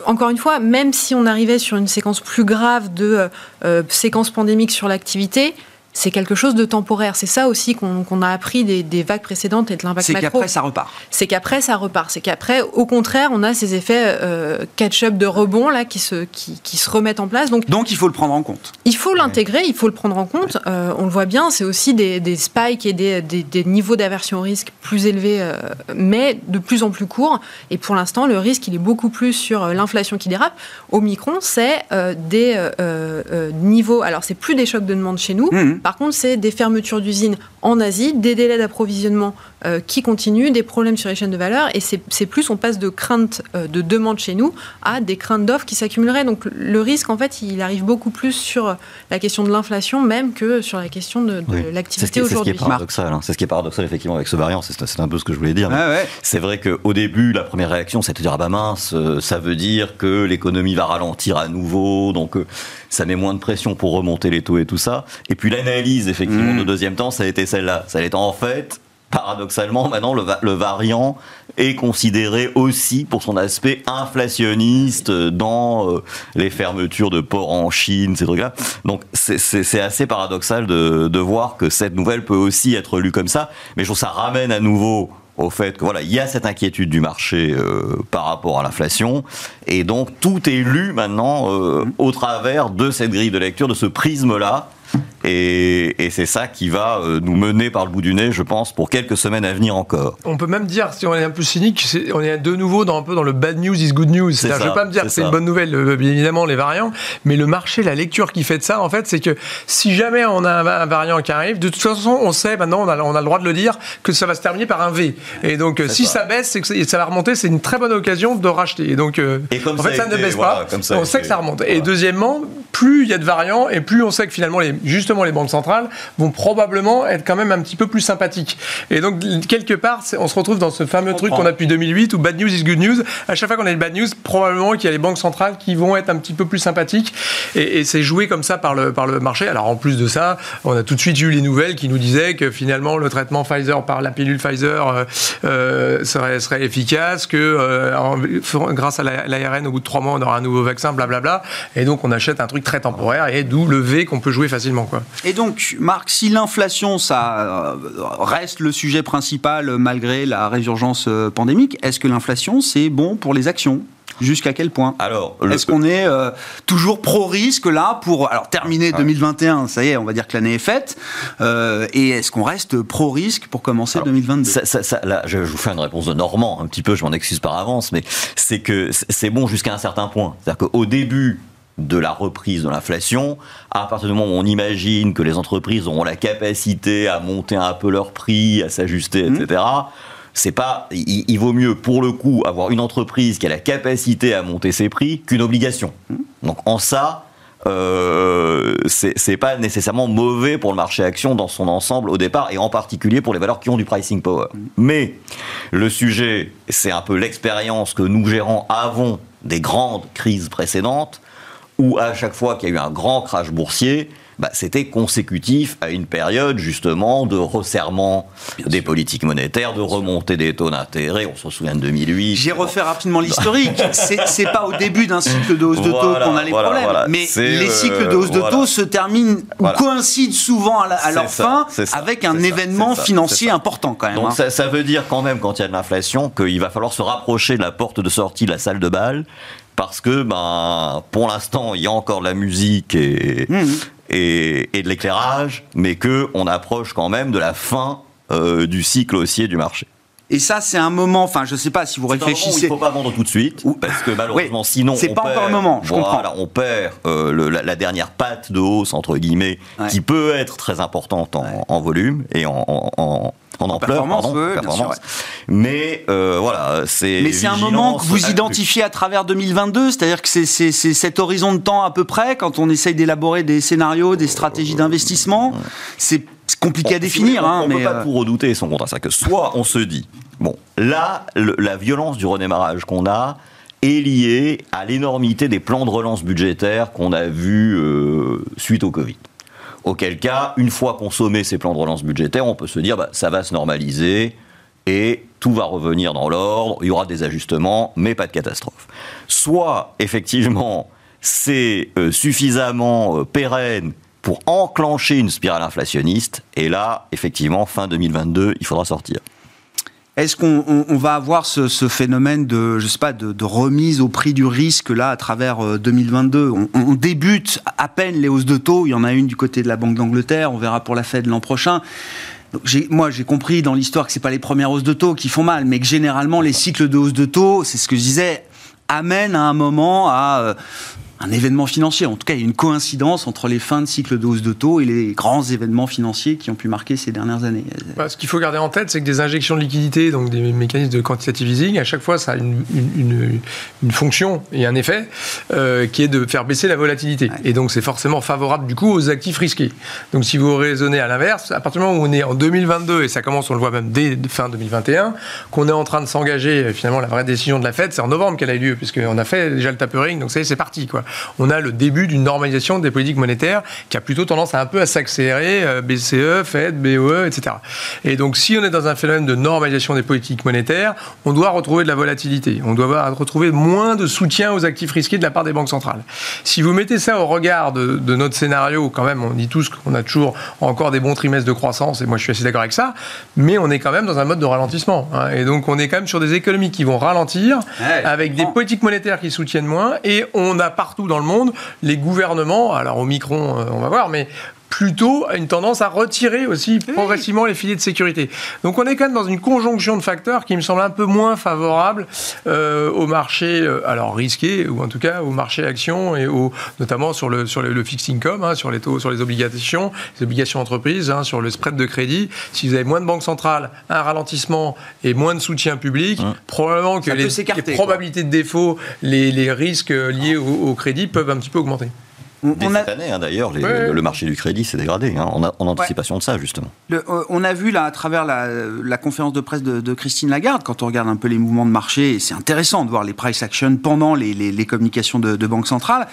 encore une fois, même si on arrivait sur une séquence plus grave de euh, euh, séquence pandémique sur l'activité, c'est quelque chose de temporaire. C'est ça aussi qu'on a appris des, vagues précédentes et de l'impact macro. C'est qu'après, ça repart. C'est qu'après, ça repart. C'est qu'après, au contraire, on a ces effets euh, catch-up de rebond là, qui, se, qui, se remettent en place. Donc, Donc, il faut le prendre en compte. Il faut l'intégrer, il faut le prendre en compte. Euh, on le voit bien, c'est aussi des, des, spikes et des, des, niveaux d'aversion au risque plus élevés, euh, mais de plus en plus courts. Et pour l'instant, le risque, il est beaucoup plus sur l'inflation qui dérape. Au micron, c'est des niveaux... Alors, c'est plus des chocs de demande chez nous. Mmh. Par contre, c'est des fermetures d'usines en Asie, des délais d'approvisionnement euh, qui continuent, des problèmes sur les chaînes de valeur, et c'est plus on passe de crainte euh, de demande chez nous à des craintes d'offres qui s'accumuleraient. Donc le risque, en fait, il arrive beaucoup plus sur la question de l'inflation même que sur la question de, l'activité aujourd'hui. C'est ce qui est paradoxal. Hein. C'est ce qui est paradoxal effectivement avec ce variant. C'est un peu ce que je voulais dire. C'est vrai qu'au début, la première réaction, c'était de dire ah bah mince, euh, ça veut dire que l'économie va ralentir à nouveau, donc ça met moins de pression pour remonter les taux et tout ça. Et puis l'analyse effectivement mmh. de deuxième temps, ça a été celle-là. Ça été en fait paradoxalement, maintenant, le, variant est considéré aussi pour son aspect inflationniste dans euh, les fermetures de ports en Chine, ces trucs-là. Donc, c'est assez paradoxal de, voir que cette nouvelle peut aussi être lue comme ça. Mais je trouve que ça ramène à nouveau au fait que voilà, il y a cette inquiétude du marché euh, par rapport à l'inflation, et donc tout est lu maintenant euh, au travers de cette grille de lecture, de ce prisme-là, et, c'est ça qui va euh, nous mener par le bout du nez, je pense, pour quelques semaines à venir encore. On peut même dire, si on est un peu cynique, on est de nouveau dans un peu dans le bad news is good news. je ne vais pas me dire que c'est une bonne nouvelle, euh, bien évidemment, les variants, mais le marché, la lecture qui fait de ça, en fait, c'est que si jamais on a un, variant qui arrive, de toute façon, on sait maintenant, on a, on a, le droit de le dire, que ça va se terminer par un V. Et donc, euh, si ça. baisse, c'est que ça va remonter, c'est une très bonne occasion de racheter. Et donc, en fait, ça, ne baisse pas. on sait que ça remonte. Et deuxièmement, plus il y a de variants, et plus on sait que finalement, les, justement, les banques centrales vont probablement être quand même un petit peu plus sympathiques. Et donc, quelque part, on se retrouve dans ce fameux truc qu'on a depuis 2008 où bad news is good news. À chaque fois qu'on a une bad news, probablement qu'il y a les banques centrales qui vont être un petit peu plus sympathiques. Et, c'est joué comme ça par le, par le marché. Alors, en plus de ça, on a tout de suite eu les nouvelles qui nous disaient que finalement, le traitement Pfizer par la pilule Pfizer euh, euh, serait, serait efficace, que euh, grâce à l'ARN, au bout de trois mois, on aura un nouveau vaccin, blablabla. Et donc, on achète un truc très temporaire et d'où le V qu'on peut jouer facilement. Quoi. Et donc, Marc, si l'inflation, ça euh, reste le sujet principal malgré la résurgence euh, pandémique, est-ce que l'inflation, c'est bon pour les actions? Jusqu'à quel point? Alors, est-ce qu'on est euh, toujours pro risque là pour alors terminer 2021 ah. Ça y est, on va dire que l'année est faite. et est-ce qu'on reste pro risque pour commencer 2022 Là, je, vous fais une réponse de Normand un petit peu. Je m'en excuse par avance, mais c'est que c'est bon jusqu'à un certain point. C'est-à-dire qu'au début de la reprise de l'inflation, à partir du moment où on imagine que les entreprises auront la capacité à monter un peu leurs prix, à s'ajuster, etc., mmh. c'est pas, il, vaut mieux pour le coup avoir une entreprise qui a la capacité à monter ses prix qu'une obligation. Mmh. Donc en ça, euh, c'est pas nécessairement mauvais pour le marché action dans son ensemble au départ et en particulier pour les valeurs qui ont du pricing power. Mmh. Mais le sujet, c'est un peu l'expérience que nous gérons avant des grandes crises précédentes où à chaque fois qu'il y a eu un grand crash boursier, bah, c'était consécutif à une période justement de resserrement des politiques monétaires, de remontée des taux d'intérêt. On se souvient de 2008. J'ai refait rapidement l'historique. c'est pas au début d'un cycle de hausse de taux qu'on a les problèmes, mais les cycles de hausse de taux se terminent ou coïncident souvent à, leur fin avec un événement financier important quand même. Donc hein. ça, veut dire quand même quand il y a de l'inflation qu'il va falloir se rapprocher de la porte de sortie de la salle de bal parce que ben, pour l'instant, il y a encore de la musique et, mmh. et, de l'éclairage, mais qu'on approche quand même de la fin euh, du cycle haussier du marché. Et ça, c'est un moment. Enfin, je ne sais pas si vous réfléchissez. Il ne faut pas vendre tout de suite, parce que malheureusement, sinon, c'est pas encore le moment. Je voilà, on perd euh, la, dernière patte de hausse entre guillemets, qui peut être très importante en, volume et en, en en ampleur, performance, Mais euh, voilà, c'est. Mais c'est un moment que vous identifiez à travers 2022, c'est-à-dire que c'est cet horizon de temps à peu près quand on essaye d'élaborer des scénarios, des stratégies d'investissement. C'est compliqué à définir. on, ne peut pas euh, tout redouter son contrat. C'est que soit on se dit, bon, là, la violence du redémarrage qu'on a est liée à l'énormité des plans de relance budgétaires qu'on a vus euh, suite au Covid. Auquel cas, une fois consommés ces plans de relance budgétaire, on peut se dire bah, ça va se normaliser et tout va revenir dans l'ordre, il y aura des ajustements, mais pas de catastrophe. Soit, effectivement, c'est euh, suffisamment euh, pérenne pour enclencher une spirale inflationniste, et là, effectivement, fin 2022, il faudra sortir. Est-ce qu'on va avoir ce, phénomène de, remise au prix du risque là à travers 2022 euh, on, débute à peine les hausses de taux. Il y en a une du côté de la Banque d'Angleterre. On verra pour la Fed l'an prochain. moi, j'ai compris dans l'histoire que c'est pas les premières hausses de taux qui font mal, mais que généralement les cycles de hausse de taux, c'est ce que je disais, amènent à un moment à euh, un événement financier. En tout cas, il y a une coïncidence entre les fins de cycle de hausse de taux et les grands événements financiers qui ont pu marquer ces dernières années. Bah, ce qu'il faut garder en tête, c'est que des injections de liquidités, donc des mécanismes de quantitative easing, à chaque fois, ça a une, une, une fonction et un effet euh, qui est de faire baisser la volatilité. Et donc, c'est forcément favorable, du coup, aux actifs risqués. Donc, si vous raisonnez à l'inverse, à partir du moment où on est en 2022, et ça commence, on le voit même dès fin 2021, qu'on est en train de s'engager, finalement, la vraie décision de la Fed, c'est en novembre qu'elle a eu lieu, puisqu'on a fait déjà le tapering, donc c'est parti, quoi on a le début d'une normalisation des politiques monétaires qui a plutôt tendance à un peu à s'accélérer, euh, BCE, Fed, BOE, etc. Et donc, si on est dans un phénomène de normalisation des politiques monétaires, on doit retrouver de la volatilité. On doit retrouver moins de soutien aux actifs risqués de la part des banques centrales. Si vous mettez ça au regard de, notre scénario, quand même, on dit tous qu'on a toujours encore des bons trimestres de croissance, et moi je suis assez d'accord avec ça, mais on est quand même dans un mode de ralentissement. Hein. et donc, on est quand même sur des économies qui vont ralentir, avec des politiques monétaires qui soutiennent moins, et on a partout dans le monde, les gouvernements, alors au micron, euh, on va voir, mais plutôt une tendance à retirer aussi progressivement les filets de sécurité. Donc on est quand même dans une conjonction de facteurs qui me semble un peu moins favorable euh, au marché, euh, alors risqué, ou en tout cas au marché actions, et au, notamment sur le, sur le, fixed income, hein, sur les taux, sur les obligations, les obligations d'entreprise, hein, sur le spread de crédit. Si vous avez moins de banques centrales, un ralentissement et moins de soutien public, probablement que les, probabilités de défaut, les, les risques liés au, au crédit peuvent un petit peu augmenter. On, cette année, hein, d'ailleurs, le, marché du crédit s'est dégradé, hein, en, anticipation de ça, justement. Euh, on a vu, là, à travers la, conférence de presse de, Christine Lagarde, quand on regarde un peu les mouvements de marché, et c'est intéressant de voir les price actions pendant les, communications de, de, Banque Centrale,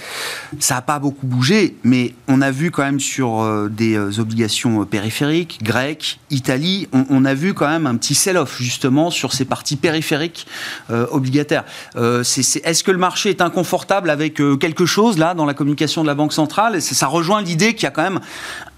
ça n'a pas beaucoup bougé, mais on a vu quand même sur euh, des euh, obligations périphériques, grecques, Italie, on, a vu quand même un petit sell-off, justement, sur ces parties périphériques obligataires. Est-ce que le marché est inconfortable avec quelque chose, là, dans la communication de la Banque centrale. Et ça rejoint l'idée qu'il y a quand même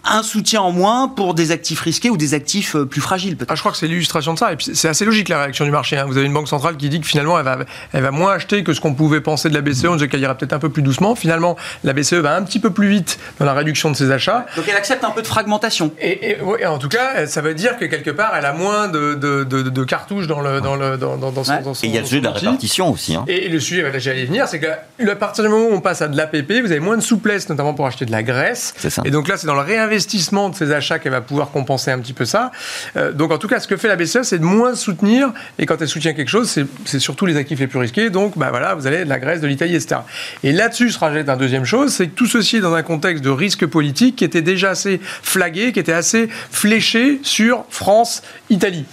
un soutien en moins pour des actifs risqués ou des actifs euh, plus fragiles peut-être. Ah, je crois que c'est l'illustration de ça. Et puis c'est assez logique la réaction du marché. Hein. Vous avez une banque centrale qui dit que finalement elle va, elle va moins acheter que ce qu'on pouvait penser de la BCE. On disait qu'elle ira peut-être un peu plus doucement. Finalement, la BCE va un petit peu plus vite dans la réduction de ses achats. Donc elle accepte un peu de fragmentation. Et, en tout cas, ça veut dire que quelque part, elle a moins de, de, de, cartouches dans, le, dans, le, dans, dans, son, Et il y a le sujet de la répartition aussi. Hein. Et, le sujet, j'allais y venir, c'est qu'à partir du moment où on passe à de l'APP, vous avez moins de souplesse, notamment pour acheter de la graisse. Ça. Et donc là, c'est dans le réinvestissement de ces achats qu'elle va pouvoir compenser un petit peu ça. Euh, donc en tout cas, ce que fait la BCE, c'est de moins soutenir. Et quand elle soutient quelque chose, c'est surtout les actifs les plus risqués. Donc bah voilà, vous avez de la Grèce, de l'Italie, etc. Et là-dessus se rajoute un deuxième chose, c'est que tout ceci est dans un contexte de risque politique qui était déjà assez flagué, qui était assez fléché sur France, Italie.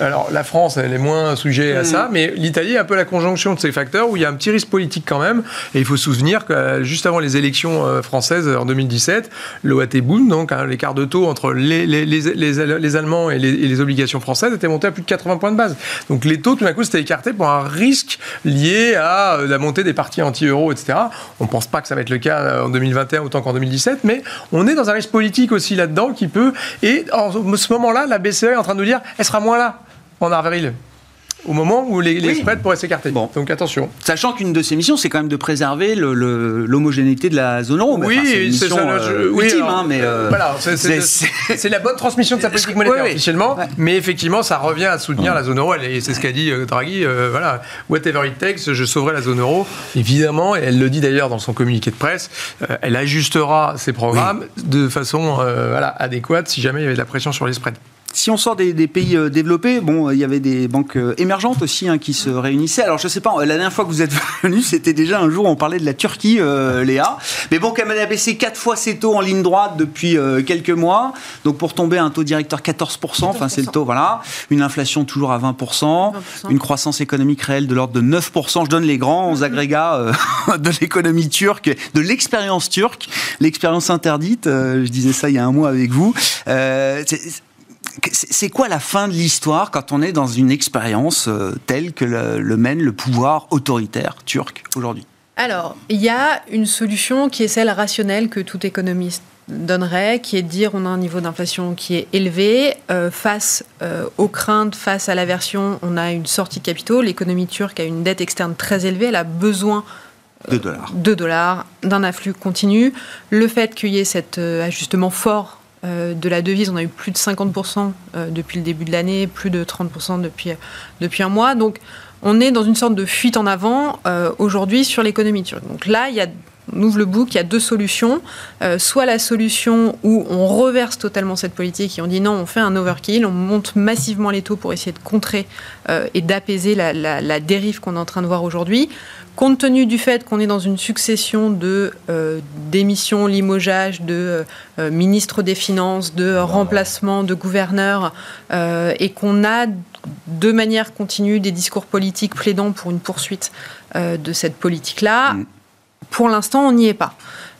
Alors la France, elle est moins sujet à ça, mm. mais l'Italie est un peu la conjonction de ces facteurs où il y a un petit risque politique quand même. Et il faut se souvenir que euh, juste avant les élections euh, françaises en 2017, l'OAT Bund, donc hein, l'écart de taux entre les, les, les, Allemands et, les, obligations françaises, était monté à plus de 80 points de base. Donc les taux, tout d'un coup, s'étaient écartés pour un risque lié à euh, la montée des partis anti-euro, etc. On ne pense pas que ça va être le cas en 2021 autant qu'en 2017, mais on est dans un risque politique aussi là-dedans qui peut. Et en ce moment-là, la BCE est en train de nous dire, elle sera moins là en avril au moment où les, les spreads pourraient s'écarter. Bon. Donc attention. Sachant qu'une de ses missions, c'est quand même de préserver l'homogénéité de la zone euro. Oui, c'est ça. Euh, ultime, hein, mais euh, voilà, c'est la bonne transmission de sa politique monétaire officiellement, mais effectivement, ça revient à soutenir la zone euro. Et c'est ce qu'a dit euh, Draghi. voilà, whatever it takes, je sauverai la zone euro. Évidemment, et elle le dit d'ailleurs dans son communiqué de presse, elle ajustera ses programmes de façon voilà, adéquate si jamais il y avait de la pression sur les spreads. Si on sort des, pays euh, développés, bon, il y avait des banques euh, émergentes aussi hein, qui se réunissaient. Alors, je sais pas, la dernière fois que vous êtes venu, c'était déjà un jour où on parlait de la Turquie, euh, Léa. Mais bon, elle a baissé quatre fois ses taux en ligne droite depuis quelques mois, donc pour tomber à un taux directeur 14%, enfin c'est le taux, voilà, une inflation toujours à 20%, une croissance économique réelle de l'ordre de 9%. Je donne les grands mm-hmm. agrégats de l'économie turque, de l'expérience turque, l'expérience interdite. je disais ça il y a un mois avec vous c'est quoi la fin de l'histoire quand on est dans une expérience euh, telle que le, mène le pouvoir autoritaire turc aujourd'hui? Alors, il y a une solution qui est celle rationnelle que tout économiste donnerait, qui est de dire on a un niveau d'inflation qui est élevé, euh, face euh, aux craintes, face à l'aversion, on a une sortie de capitaux, l'économie turque a une dette externe très élevée, elle a besoin de dollars, de dollars d'un afflux continu. Le fait qu'il y ait cet ajustement fort de la devise, on a eu plus de 50% euh, depuis le début de l'année, plus de 30% depuis, depuis un mois. Donc on est dans une sorte de fuite en avant euh, aujourd'hui sur l'économie turque. Donc là, il y a on ouvre le bouc, il y a deux solutions. Euh, soit la solution où on reverse totalement cette politique et on dit non, on fait un overkill, on monte massivement les taux pour essayer de contrer euh, et d'apaiser la, dérive qu'on est en train de voir aujourd'hui. Compte tenu du fait qu'on est dans une succession de euh, démissions, limogeages de ministres des Finances, de remplacements de gouverneurs, et qu'on a de manière continue des discours politiques plaidant pour une poursuite de cette politique-là, mm. Pour l'instant, on n'y est pas.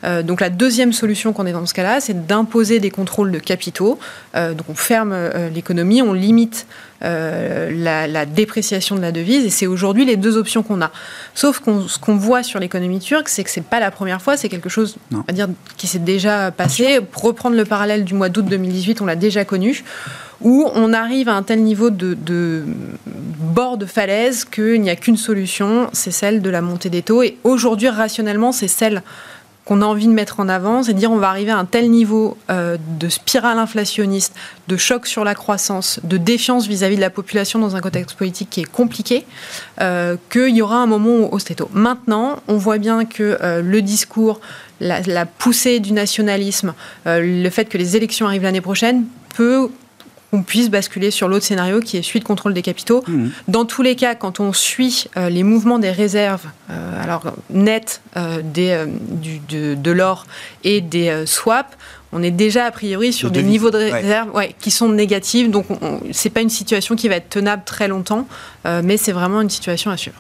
Euh, donc la deuxième solution qu'on est dans ce cas-là, c'est d'imposer des contrôles de capitaux. Euh, donc on ferme euh, l'économie, on limite la, dépréciation de la devise, et c'est aujourd'hui les deux options qu'on a. Sauf qu'on ce qu'on voit sur l'économie turque, c'est que c'est pas la première fois, c'est quelque chose, à dire, qui s'est déjà passé. Pour reprendre le parallèle du mois d'août 2018, on l'a déjà connu où on arrive à un tel niveau de, bord de falaise qu'il n'y a qu'une solution, c'est celle de la montée des taux. Et aujourd'hui, rationnellement, c'est celle qu'on a envie de mettre en avant, c'est dire on va arriver à un tel niveau euh, de spirale inflationniste, de choc sur la croissance, de défiance vis-à-vis de la population dans un contexte politique qui est compliqué, euh, qu'il y aura un moment au stéto. Maintenant, on voit bien que euh, le discours, la, poussée du nationalisme, le fait que les élections arrivent l'année prochaine peut on puisse basculer sur l'autre scénario qui est suite contrôle des capitaux. Mmh. Dans tous les cas, quand on suit euh, les mouvements des réserves, euh, alors net euh, des, de, l'or et des swaps, on est déjà a priori sur des niveaux de réserve qui sont négatifs. Donc ce n'est pas une situation qui va être tenable très longtemps, mais c'est vraiment une situation à suivre.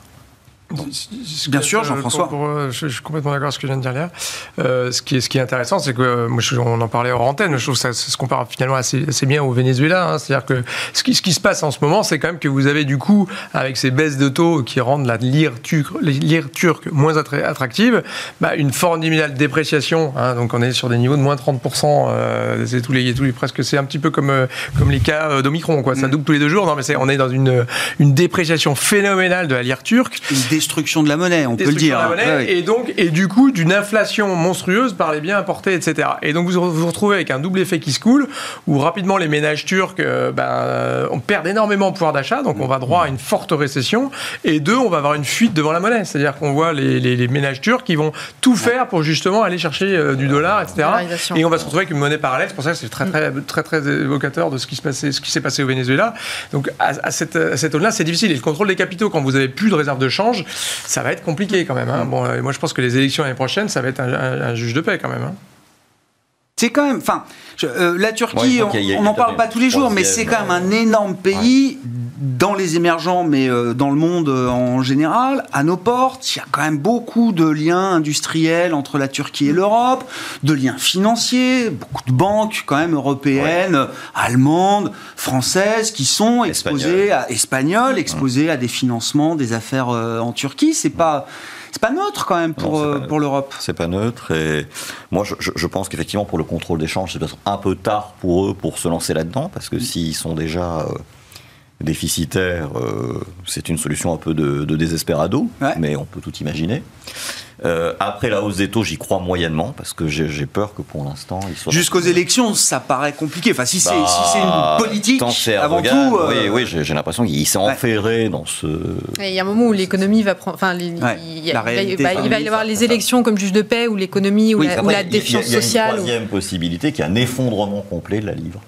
Bien sûr, Jean-François. Euh, je, suis complètement d'accord avec ce que je viens de dire là. Euh, ce, qui est, ce qui est intéressant, c'est que, euh, moi, on en parlait hors antenne, je trouve que ça, se compare finalement assez, assez bien au Venezuela. Hein. C'est-à-dire que ce qui, ce qui, se passe en ce moment, c'est quand même que vous avez du coup, avec ces baisses de taux qui rendent la lire turque, lire turque moins attractive, bah, une formidable dépréciation. Hein. donc on est sur des niveaux de moins 30%. c'est tous les, tous les, presque, c'est un petit peu comme, comme les cas d'Omicron. Quoi. Ça mm. double tous les deux jours. Non, mais c'est, on est dans une, une dépréciation phénoménale de la lire turque destruction de la monnaie, on peut le dire. Et donc, et du coup, d'une inflation monstrueuse par les biens importés, etc. Et donc, vous vous retrouvez avec un double effet qui se coule, où rapidement les ménages turcs, euh, ben, euh, on perd énormément de pouvoir d'achat, donc on va droit à une forte récession. Et deux, on va avoir une fuite devant la monnaie, c'est-à-dire qu'on voit les, les, ménages turcs qui vont tout faire pour justement aller chercher euh, du dollar, etc. Et on va se retrouver avec une monnaie parallèle. C'est pour ça que c'est très, très, très, très évocateur de ce qui se passait, ce qui s'est passé au Venezuela. Donc, à, à cette, à cette là c'est difficile. Et le contrôle des capitaux, quand vous avez plus de réserve de change, ça va être compliqué quand même. Hein. Bon, euh, moi, je pense que les élections l'année prochaine, ça va être un, juge de paix quand même. Hein. C'est quand même, enfin, euh, la Turquie, on n'en parle pas tous les jours, mais c'est quand même un énorme pays dans les émergents, mais euh, dans le monde en général. À nos portes, il y a quand même beaucoup de liens industriels entre la Turquie et l'Europe, de liens financiers, beaucoup de banques quand même européennes, allemandes, françaises, qui sont exposées à espagnoles, exposées à des financements, des affaires en Turquie. C'est pas c'est pas neutre quand même pour, euh, pour l'Europe. C'est pas neutre. Et moi, je, je pense qu'effectivement, pour le contrôle d'échange, c'est peut-être un peu tard pour eux pour se lancer là-dedans, parce que mm. s'ils sont déjà déficitaires, euh, c'est une solution un peu de, de désespérado, mais on peut tout imaginer. Euh, après la hausse des taux, j'y crois moyennement parce que j'ai peur que pour l'instant ils soient. Jusqu'aux élections, ça paraît compliqué. Enfin, si c'est si une bah, politique, avant tout. Euh, oui, oui, j'ai l'impression qu'il s'est enferré dans ce. Il y a un moment où l'économie va prendre. Enfin, il, va, y avoir les élections comme juge de paix ou l'économie ou, la, défiance sociale. Il y a une troisième possibilité qui est un effondrement complet de la livre.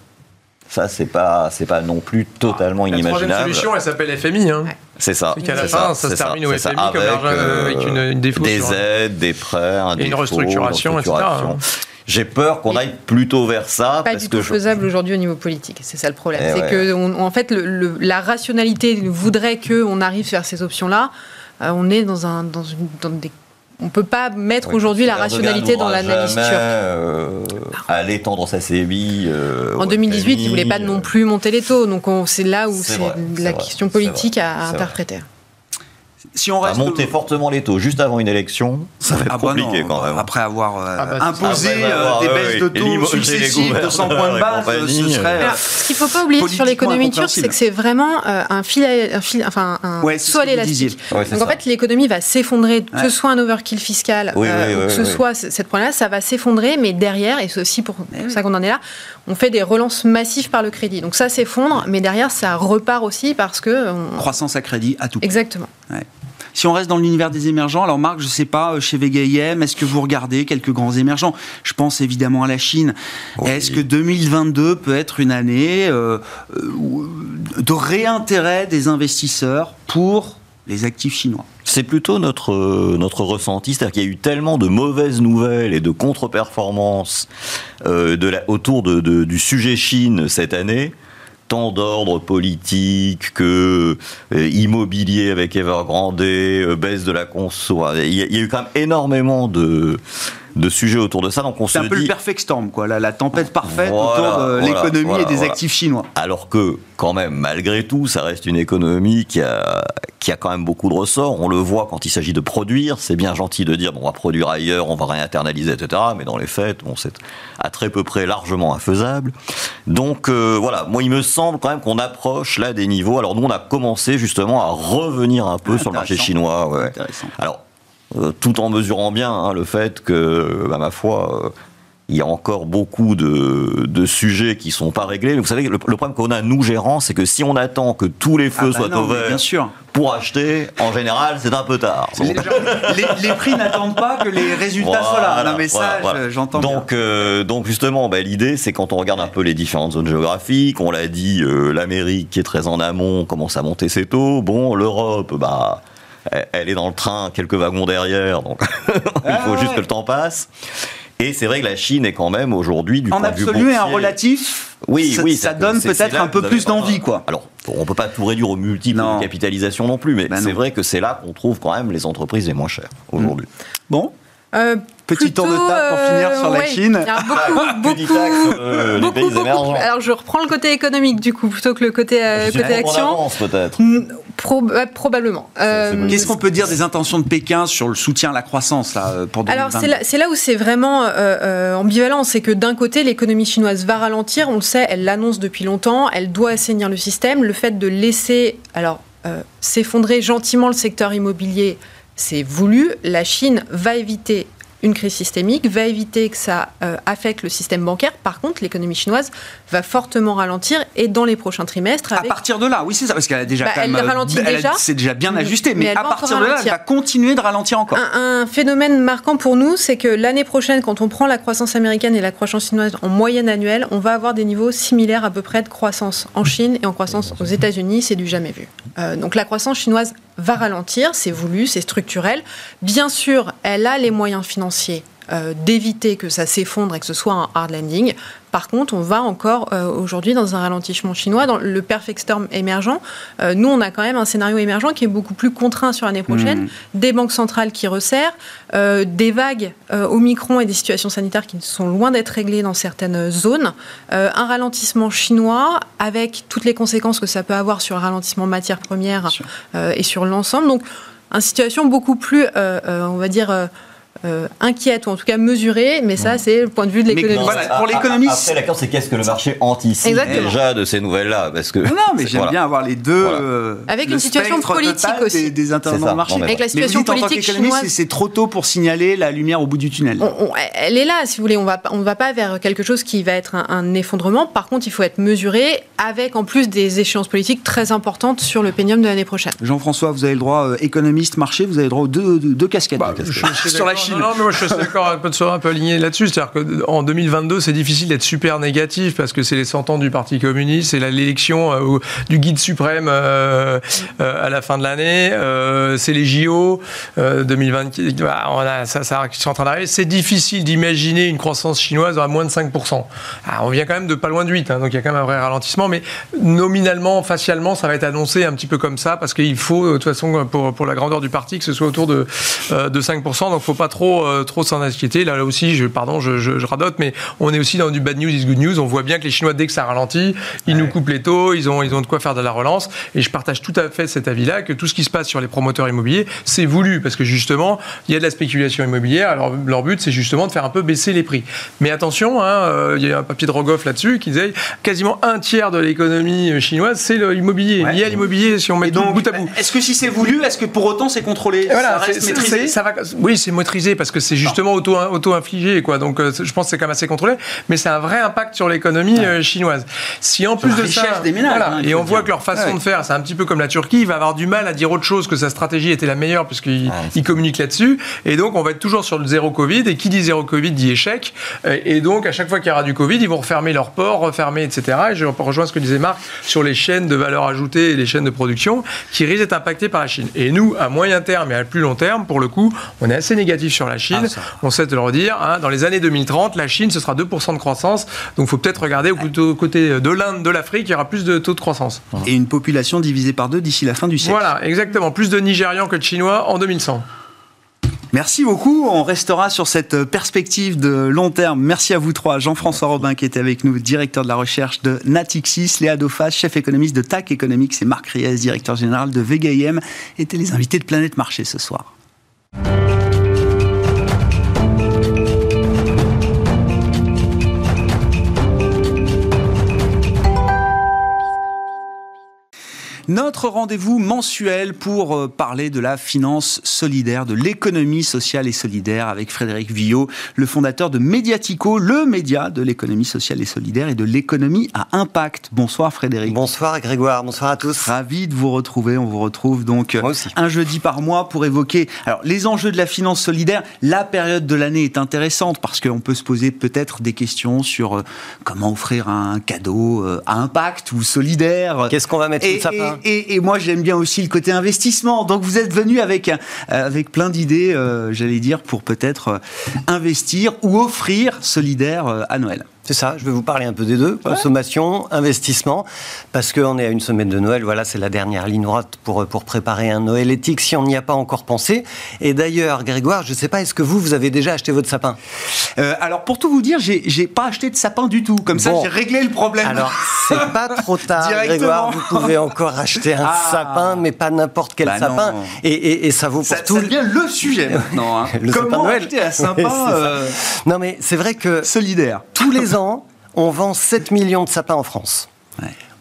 Ça, c'est pas, c'est pas non plus totalement inimaginable. La troisième solution, elle s'appelle FMI. Hein. C'est ça. qu'à la fin, ça, se termine au FMI avec, comme euh, avec une, une défaut Des aides, des prêts, un et une restructuration, etc. Hein. J'ai peur qu'on aille plutôt vers ça. Pas du tout faisable aujourd'hui au niveau politique. C'est ça le problème. Eh c'est que, en fait, le, la rationalité voudrait qu'on arrive vers ces options-là. Euh, on est dans, un, dans, une, dans des on ne peut pas mettre aujourd'hui la rationalité dans l'analyse turque. Euh, aller tendre sa CBI. Euh, en 2018, il ne voulait pas non plus monter les taux. Donc c'est là où c'est la question politique à interpréter si on reste monter fortement les taux juste avant une élection, ça va être ah bah compliqué quand même. Après avoir euh, ah bah, imposé euh, des baisses de taux successives de 100 points de base, ce serait. Alors, ce qu'il ne faut pas oublier sur l'économie turque, c'est que c'est vraiment euh, un fil, un fil, enfin un ouais, sol élastique. Donc en fait, l'économie va s'effondrer, que ce soit un overkill fiscal, ou que ce soit cette point-là, ça va s'effondrer, mais derrière, et c'est aussi pour eh ça qu'on en est là, on fait des relances massives par le crédit. Donc ça s'effondre, mais derrière, ça repart aussi parce que croissance à crédit à tout. Exactement. Si on reste dans l'univers des émergents, alors Marc, je sais pas, chez VGIM, est-ce que vous regardez quelques grands émergents? Je pense évidemment à la Chine. Est-ce que 2022 peut être une année euh, de réintérêt des investisseurs pour les actifs chinois c'est plutôt notre, notre ressenti, c'est-à-dire qu'il y a eu tellement de mauvaises nouvelles et de contre-performances euh, autour de, du sujet Chine cette année, tant d'ordre politique que euh, immobilier avec Evergrande, euh, baisse de la conso. Il il y, a eu quand même énormément de, de sujets autour de ça. Donc on un peu le perfect storm, quoi, la, tempête parfaite autour de l'économie et des actifs chinois. Alors que, quand même, malgré tout, ça reste une économie qui a, qui a quand même beaucoup de ressorts. On le voit quand il s'agit de produire. C'est bien gentil de dire, bon, on va produire ailleurs, on va réinternaliser, etc. Mais dans les faits, bon, c'est à très peu près largement infaisable. Donc euh, voilà, moi il me semble quand même qu'on approche là des niveaux. Alors nous, on a commencé justement à revenir un peu sur le marché chinois. Ouais. Alors tout en mesurant bien hein, le fait que, bah, ma foi, euh, il y a encore beaucoup de, de, sujets qui sont pas réglés. Vous savez, le, problème qu'on a, nous, gérants, c'est que si on attend que tous les feux ah bah soient ouverts pour acheter, en général, c'est un peu tard. Les, prix n'attendent pas que les résultats soient là. Non, mais ça, j'entends donc, euh, donc, justement, bah, l'idée, c'est quand on regarde un peu les différentes zones géographiques, on l'a dit, l'Amérique qui est très en amont commence à monter ses taux. Bon, l'Europe, bah elle est dans le train quelques wagons derrière, donc il faut juste que le temps passe. Et c'est vrai que la Chine est quand même aujourd'hui du en point de vue absolu et en relatif. Oui, ça, oui, ça, donne peut-être un peu plus d'envie, quoi. Alors, on peut pas tout réduire au multiple de capitalisation non plus, mais bah c'est vrai que c'est là qu'on trouve quand même les entreprises les moins chères aujourd'hui. Bon, euh, Petit tour de table pour finir sur la Chine. Il y a beaucoup, beaucoup, beaucoup, Alors je reprends le côté économique du coup plutôt que le côté, euh, côté action. peut-être. Probablement. Euh, Qu'est-ce qu'on peut dire des intentions de Pékin sur le soutien à la croissance là, pour 2020 Alors c'est là, là, où c'est vraiment ambivalent, c'est que d'un côté l'économie chinoise va ralentir, on le sait, elle l'annonce depuis longtemps, elle doit assainir le système. Le fait de laisser alors s'effondrer gentiment le secteur immobilier c'est voulu. La Chine va éviter une crise systémique, va éviter que ça euh, affecte le système bancaire. Par contre, l'économie chinoise va fortement ralentir et dans les prochains trimestres. À partir de là, oui, c'est ça, parce qu'elle a déjà. Bah, elle ralentit déjà. C'est déjà bien ajusté, mais, à partir de là, elle va continuer de ralentir encore. Un, phénomène marquant pour nous, c'est que l'année prochaine, quand on prend la croissance américaine et la croissance chinoise en moyenne annuelle, on va avoir des niveaux similaires à peu près de croissance en Chine et en croissance aux États-Unis. C'est du jamais vu. Euh, donc la croissance chinoise va ralentir, c'est voulu, c'est structurel. Bien sûr, elle a les moyens financiers euh, d'éviter que ça s'effondre et que ce soit un hard landing. Par contre, on va encore euh, aujourd'hui dans un ralentissement chinois, dans le perfect storm émergent. Euh, nous, on a quand même un scénario émergent qui est beaucoup plus contraint sur l'année prochaine, mmh. des banques centrales qui resserrent, des vagues au micron et des situations sanitaires qui sont loin d'être réglées dans certaines zones, un ralentissement chinois avec toutes les conséquences que ça peut avoir sur le ralentissement matières premières et sur l'ensemble. Donc, une situation beaucoup plus, on va dire, euh, inquiète ou en tout cas mesurée, mais ça c'est le point de vue de l'économie. pour l'économie, après la c'est qu'est-ce que le marché anticipe déjà de ces nouvelles-là, parce que non, mais j'aime bien avoir les deux euh, avec une situation politique aussi des, intervenants marché. Avec la situation politique chinoise, c'est trop tôt pour signaler la lumière au bout du tunnel. elle est là, si vous voulez. On va on va pas vers quelque chose qui va être un, effondrement. Par contre, il faut être mesuré avec en plus des échéances politiques très importantes sur le pénium de l'année prochaine. Jean-François, vous avez le droit euh, économiste marché, vous avez le droit aux deux, deux, casquettes. Bah, sur la non, mais moi je suis d'accord un peu, un peu aligné là-dessus. C'est-à-dire qu'en 2022, c'est difficile d'être super négatif parce que c'est les 100 ans du Parti communiste, c'est l'élection euh, du guide suprême euh, euh, à la fin de l'année, c'est les JO 2020, bah, on a, ça, qui en train d'arriver. C'est difficile d'imaginer une croissance chinoise à moins de 5%. Ah, on vient quand même de pas loin de 8, hein, donc il y a quand même un vrai ralentissement, mais nominalement, facialement, ça va être annoncé un petit peu comme ça parce qu'il faut, de toute façon, pour, pour la grandeur du parti, que ce soit autour de, de 5%, donc faut pas trop trop, euh, trop s'en inquiéter. Là, aussi, je, pardon, je, je, radote, mais on est aussi dans du bad news is good news. On voit bien que les Chinois, dès que ça ralentit, ils nous coupent les taux, ils ont, ils ont de quoi faire de la relance. Et je partage tout à fait cet avis-là, que tout ce qui se passe sur les promoteurs immobiliers, c'est voulu, parce que justement, il y a de la spéculation immobilière. Alors, leur but, c'est justement de faire un peu baisser les prix. Mais attention, hein, euh, il y a un papier de Rogoff là-dessus qui disait quasiment un tiers de l'économie chinoise, c'est l'immobilier. Ouais. Lié à l'immobilier, si on met donc, bout à bout. Est-ce que si c'est voulu, est-ce que pour autant c'est contrôlé? Voilà, ça reste maîtrisé ça va, Oui, c'est maîtrisé parce que c'est justement auto, auto-infligé, quoi. Donc, euh, je pense que c'est quand même assez contrôlé, mais c'est un vrai impact sur l'économie euh, chinoise. Si en plus de ça, des ménages, hein, et on voit que leur façon de faire, c'est un petit peu comme la Turquie, il va avoir du mal à dire autre chose que sa stratégie était la meilleure puisqu'il il communique là-dessus, et donc on va être toujours sur le zéro Covid, et qui dit zéro Covid dit échec, et donc à chaque fois qu'il y aura du Covid, ils vont refermer leurs ports, refermer, etc. Et je rejoins ce que disait Marc sur les chaînes de valeur ajoutée et les chaînes de production qui risquent d'être impactées par la Chine. Et nous, à moyen terme et à plus long terme, pour le coup, on est assez négatif sur la Chine. Ah, on sait de le redire. Hein, dans les années 2030, la Chine, ce sera 2% de croissance. Donc, il faut peut-être regarder au côté de l'Inde, de l'Afrique, il y aura plus de taux de croissance. Et une population divisée par deux d'ici la fin du siècle. Voilà, exactement. Plus de Nigérians que de Chinois en 2100. Merci beaucoup. On restera sur cette perspective de long terme. Merci à vous trois. Jean-François Robin qui était avec nous, directeur de la recherche de Natixis, Léa Dauphas, chef économiste de TAC Economics et Marc Riez, directeur général de VGIM, étaient les invités de Planète Marché ce soir. Notre rendez-vous mensuel pour euh, parler de la finance solidaire, de l'économie sociale et solidaire avec Frédéric Villot, le fondateur de Mediatico, le média de l'économie sociale et solidaire et de l'économie à impact. Bonsoir Frédéric. Bonsoir Grégoire, bonsoir à tous. Ravi de vous retrouver. On vous retrouve donc un jeudi par mois pour évoquer alors, les enjeux de la finance solidaire. La période de l'année est intéressante parce qu'on peut se poser peut-être des questions sur euh, comment offrir un cadeau euh, à impact ou solidaire. Qu'est-ce qu'on va mettre sous le sapin? Et, moi, j'aime bien aussi le côté investissement. Donc, vous êtes venu avec, euh, plein d'idées, euh, j'allais dire, pour peut-être euh, investir ou offrir solidaire à Noël. C'est ça, je vais vous parler un peu des deux, consommation, investissement, parce qu'on est à une semaine de Noël, voilà, c'est la dernière ligne droite pour, pour préparer un Noël éthique si on n'y a pas encore pensé. Et d'ailleurs, Grégoire, je ne sais pas, est-ce que vous, vous avez déjà acheté votre sapin? Euh, Alors, pour tout vous dire, j'ai pas acheté de sapin du tout, comme ça j'ai réglé le problème. Alors, c'est pas trop tard, Grégoire, vous pouvez encore acheter un ah. sapin, mais pas n'importe quel bah sapin, et, et, ça vaut pour tout. Ça devient le sujet maintenant. Hein. le Comment Noël. acheter un sapin euh, Non, mais c'est vrai que... Solidaire. Tous les ans, on vend 7 millions de sapins en France.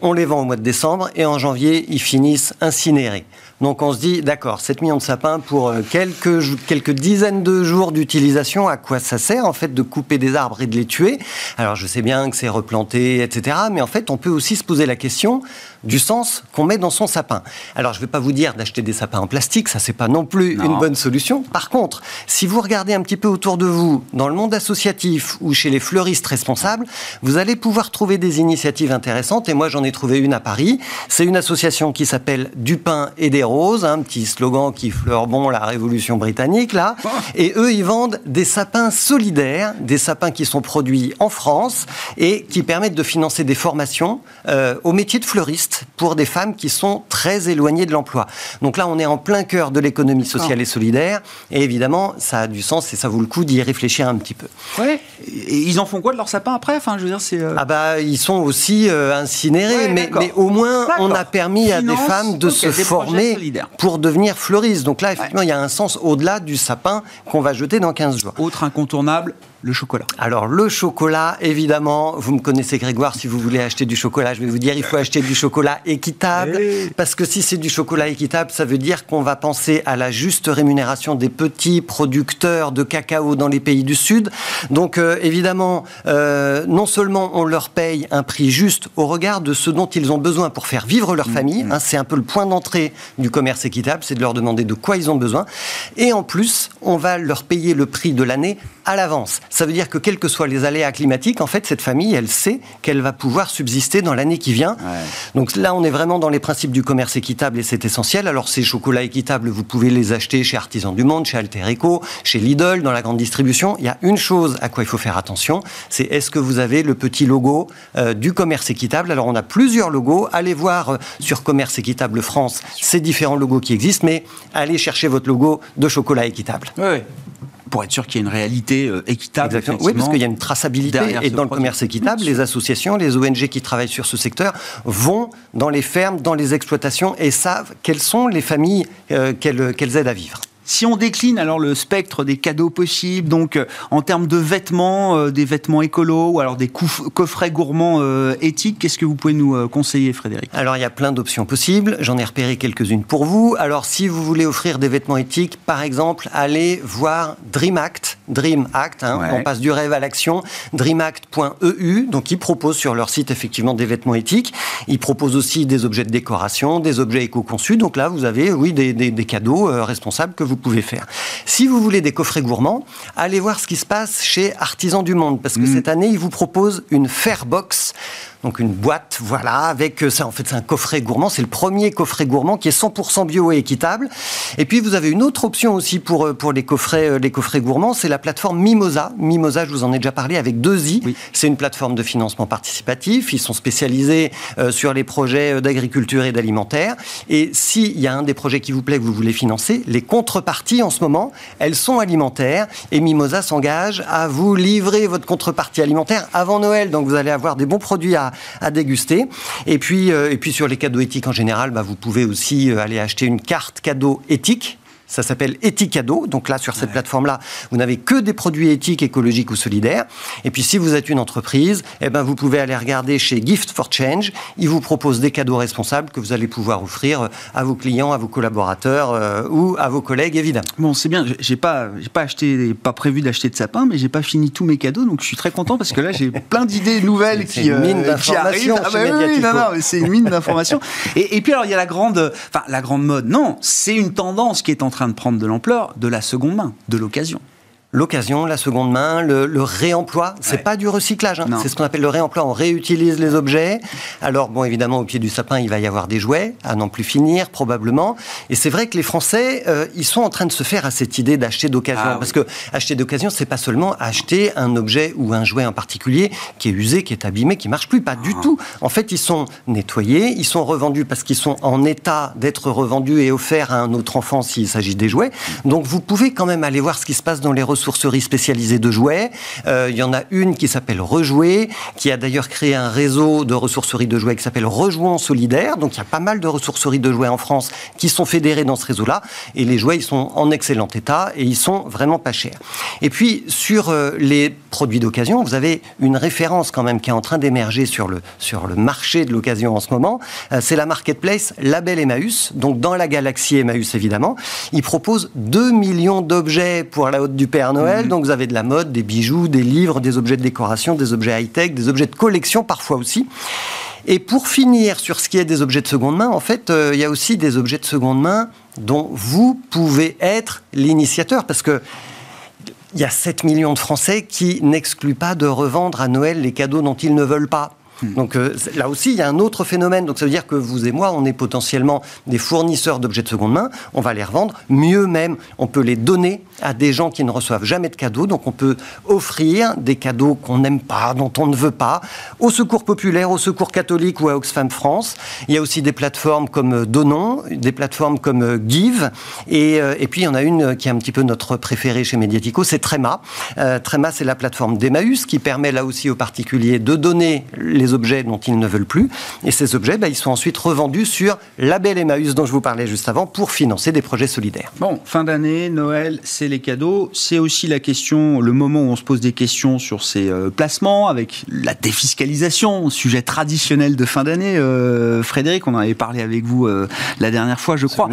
On les vend au mois de décembre et en janvier, ils finissent incinérés. Donc on se dit, d'accord, 7 millions de sapins pour euh, quelques, quelques dizaines de jours d'utilisation, à quoi ça sert en fait de couper des arbres et de les tuer? Alors je sais bien que c'est replanté, etc. Mais en fait, on peut aussi se poser la question du sens qu'on met dans son sapin. Alors, je ne vais pas vous dire d'acheter des sapins en plastique, ça c'est pas non plus une bonne solution. Par contre, si vous regardez un petit peu autour de vous, dans le monde associatif ou chez les fleuristes responsables, vous allez pouvoir trouver des initiatives intéressantes. Et moi, j'en ai trouvé une à Paris. C'est une association qui s'appelle Du pain et des roses, un petit slogan qui fleure bon la Révolution britannique là. Et eux, ils vendent des sapins solidaires, des sapins qui sont produits en France et qui permettent de financer des formations euh, au métier de fleuriste pour des femmes qui sont très éloignées de l'emploi. Donc là, on est en plein cœur de l'économie sociale et solidaire. Et évidemment, ça a du sens et ça vaut le coup d'y réfléchir un petit peu. Ouais. Et ils en font quoi de leur sapin après Enfin, je veux dire, c'est. Euh, ah bah, ils sont aussi euh, incinérés, mais, mais, au moins, on a permis à des femmes de se former pour devenir fleuristes. Donc là, effectivement, il y a un sens au-delà du sapin qu'on va jeter dans 15 jours. Autre incontournable, le chocolat. Alors le chocolat, évidemment, vous me connaissez Grégoire, si vous voulez acheter du chocolat, je vais vous dire, il faut acheter du chocolat équitable, parce que si c'est du chocolat équitable, ça veut dire qu'on va penser à la juste rémunération des petits producteurs de cacao dans les pays du Sud. Donc euh, évidemment, euh, non seulement on leur paye un prix juste au regard de ce dont ils ont besoin pour faire vivre leur mmh, famille, mmh. hein, c'est un peu le point d'entrée du commerce équitable, c'est de leur demander de quoi ils ont besoin, et en plus, on va leur payer le prix de l'année à l'avance. Ça veut dire que quels que soient les aléas climatiques, en fait, cette famille, elle sait qu'elle va pouvoir subsister dans l'année qui vient. Donc là, on est vraiment dans les principes du commerce équitable et c'est essentiel. Alors ces chocolats équitables, vous pouvez les acheter chez Artisans du Monde, chez Alter Eco, chez Lidl, dans la grande distribution. Il y a une chose à quoi il faut faire attention, c'est est-ce que vous avez le petit logo euh, du commerce équitable? Alors on a plusieurs logos. Allez voir euh, sur Commerce équitable France ces différents logos qui existent, mais allez chercher votre logo de chocolat équitable. Oui pour être sûr qu'il y ait une réalité euh, équitable. Oui, parce qu'il y a une traçabilité. Et dans le commerce équitable, les associations, les ONG qui travaillent sur ce secteur vont dans les fermes, dans les exploitations et savent quelles sont les familles euh, qu'elles aident à vivre. Si on décline alors le spectre des cadeaux possibles, donc euh, en termes de vêtements, euh, des vêtements écolos ou alors des coffrets gourmands euh, éthiques, qu'est-ce que vous pouvez nous conseiller, Frédéric? Alors il y a plein d'options possibles. J'en ai repéré quelques-unes pour vous. Alors si vous voulez offrir des vêtements éthiques, par exemple, allez voir Dream Act. Dream Act, hein, on passe du rêve à l'action. Dreamact.eu, donc ils proposent sur leur site effectivement des vêtements éthiques. Ils proposent aussi des objets de décoration, des objets éco-conçus. Donc là, vous avez, oui, des, des cadeaux responsables que vous pouvez faire. Si vous voulez des coffrets gourmands, allez voir ce qui se passe chez Artisans du Monde, parce que mmh. cette année, ils vous proposent une Fairbox donc une boîte, voilà, avec euh, ça. En fait, c'est un coffret gourmand. C'est le premier coffret gourmand qui est 100% bio et équitable. Et puis, vous avez une autre option aussi pour, euh, pour les, coffrets, euh, les coffrets gourmands. C'est la plateforme Mimosa. Mimosa, je vous en ai déjà parlé avec deux i. C'est une plateforme de financement participatif. Ils sont spécialisés sur les projets d'agriculture et d'alimentaire. Et s'il y a un des projets qui vous plaît, que vous voulez financer, les contreparties en ce moment, elles sont alimentaires. Et Mimosa s'engage à vous livrer votre contrepartie alimentaire avant Noël. Donc, vous allez avoir des bons produits à, à, déguster. Et puis, euh, et puis sur les cadeaux éthiques en général, bah, vous pouvez aussi euh, aller acheter une carte cadeau éthique ça s'appelle Ethicado. Donc là, sur cette plateforme-là, vous n'avez que des produits éthiques, écologiques ou solidaires. Et puis, si vous êtes une entreprise, eh ben, vous pouvez aller regarder chez Gift for Change. Ils vous proposent des cadeaux responsables que vous allez pouvoir offrir à vos clients, à vos collaborateurs euh, ou à vos collègues, évidemment. Bon, c'est bien. J'ai pas, j'ai pas acheté, pas prévu d'acheter de sapin, mais j'ai pas fini tous mes cadeaux. Donc, je suis très content parce que là, j'ai plein d'idées nouvelles qui, une mine euh, qui arrivent. Ah bah oui, non, non, c'est une mine d'informations. et, et puis, alors, il y a la grande, enfin, la grande mode. Non, c'est une tendance qui est en train de prendre de l'ampleur de la seconde main, de l'occasion l'occasion, la seconde main, le, le réemploi. C'est pas du recyclage, hein. c'est ce qu'on appelle le réemploi. On réutilise les objets. Alors bon, évidemment, au pied du sapin, il va y avoir des jouets à n'en plus finir, probablement. Et c'est vrai que les Français, euh, ils sont en train de se faire à cette idée d'acheter d'occasion, ah parce que acheter d'occasion, c'est pas seulement acheter un objet ou un jouet en particulier qui est usé, qui est abîmé, qui marche plus, pas du ah. tout. En fait, ils sont nettoyés, ils sont revendus parce qu'ils sont en état d'être revendus et offerts à un autre enfant s'il s'agit des jouets. Donc vous pouvez quand même aller voir ce qui se passe dans les ressourceries spécialisées de jouets. Euh, il y en a une qui s'appelle Rejouer, qui a d'ailleurs créé un réseau de ressourceries de jouets qui s'appelle Rejouons Solidaire. Donc il y a pas mal de ressourceries de jouets en France qui sont fédérées dans ce réseau-là. Et les jouets, ils sont en excellent état et ils sont vraiment pas chers. Et puis sur euh, les produits d'occasion, vous avez une référence quand même qui est en train d'émerger sur le, sur le marché de l'occasion en ce moment. Euh, c'est la marketplace Label Emmaüs. Donc dans la galaxie Emmaüs évidemment. Ils proposent 2 millions d'objets pour la haute du Père Noël. Mhm. Donc vous avez de la mode, des bijoux, des livres, des objets de décoration, des objets high-tech, des objets de collection parfois aussi. Et pour finir sur ce qui est des objets de seconde main, en fait, euh, il y a aussi des objets de seconde main dont vous pouvez être l'initiateur parce que il y a 7 millions de Français qui n'excluent pas de revendre à Noël les cadeaux dont ils ne veulent pas. Hmm. Donc euh, là aussi, il y a un autre phénomène. Donc ça veut dire que vous et moi, on est potentiellement des fournisseurs d'objets de seconde main. On va les revendre. Mieux même, on peut les donner à des gens qui ne reçoivent jamais de cadeaux. Donc on peut offrir des cadeaux qu'on n'aime pas, dont on ne veut pas, au Secours populaire, au Secours catholique ou à Oxfam France. Il y a aussi des plateformes comme euh, Donon, des plateformes comme euh, Give. Et, et puis il y en a une qui est un petit peu notre préférée chez Mediatico, c'est Trema. Euh, Trema, c'est la plateforme d'Emmaüs qui permet là aussi aux particuliers de donner les objets dont ils ne veulent plus. Et ces objets, bah, ils sont ensuite revendus sur Label Emmaüs dont je vous parlais juste avant pour financer des projets solidaires. Bon, fin d'année, Noël, c'est les cadeaux. C'est aussi la question, le moment où on se pose des questions sur ces euh, placements avec la défiscalisation, sujet traditionnel de fin d'année. Euh, Frédéric, on en avait parlé avec vous euh, la dernière fois, je crois.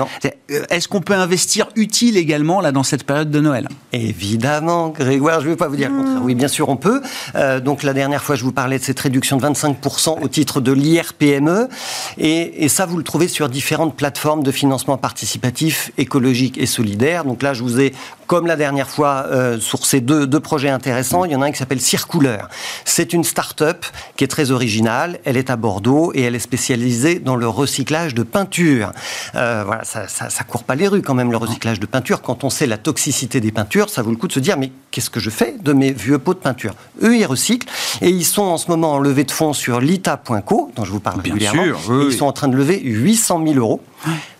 Est-ce qu'on peut investir utile également là dans cette période de Noël? Évidemment, Grégoire, je ne vais pas vous dire le contraire. Oui, bien sûr, on peut. donc la dernière fois, je vous parlais de cette réduction de 25 au titre de l'IRPME. Et, et ça, vous le trouvez sur différentes plateformes de financement participatif, écologique et solidaire. Donc là, je vous ai comme la dernière fois, euh, sur ces deux, deux, projets intéressants, il y en a un qui s'appelle Circouleur. C'est une start-up qui est très originale. Elle est à Bordeaux et elle est spécialisée dans le recyclage de peinture. Euh, voilà, ça, ça, ça, court pas les rues quand même, le recyclage de peinture. Quand on sait la toxicité des peintures, ça vaut le coup de se dire, mais qu'est-ce que je fais de mes vieux pots de peinture? Eux, ils recyclent et ils sont en ce moment en levée de fonds sur lita.co, dont je vous parle régulièrement. Sûr, Ils sont en train de lever 800 000 euros.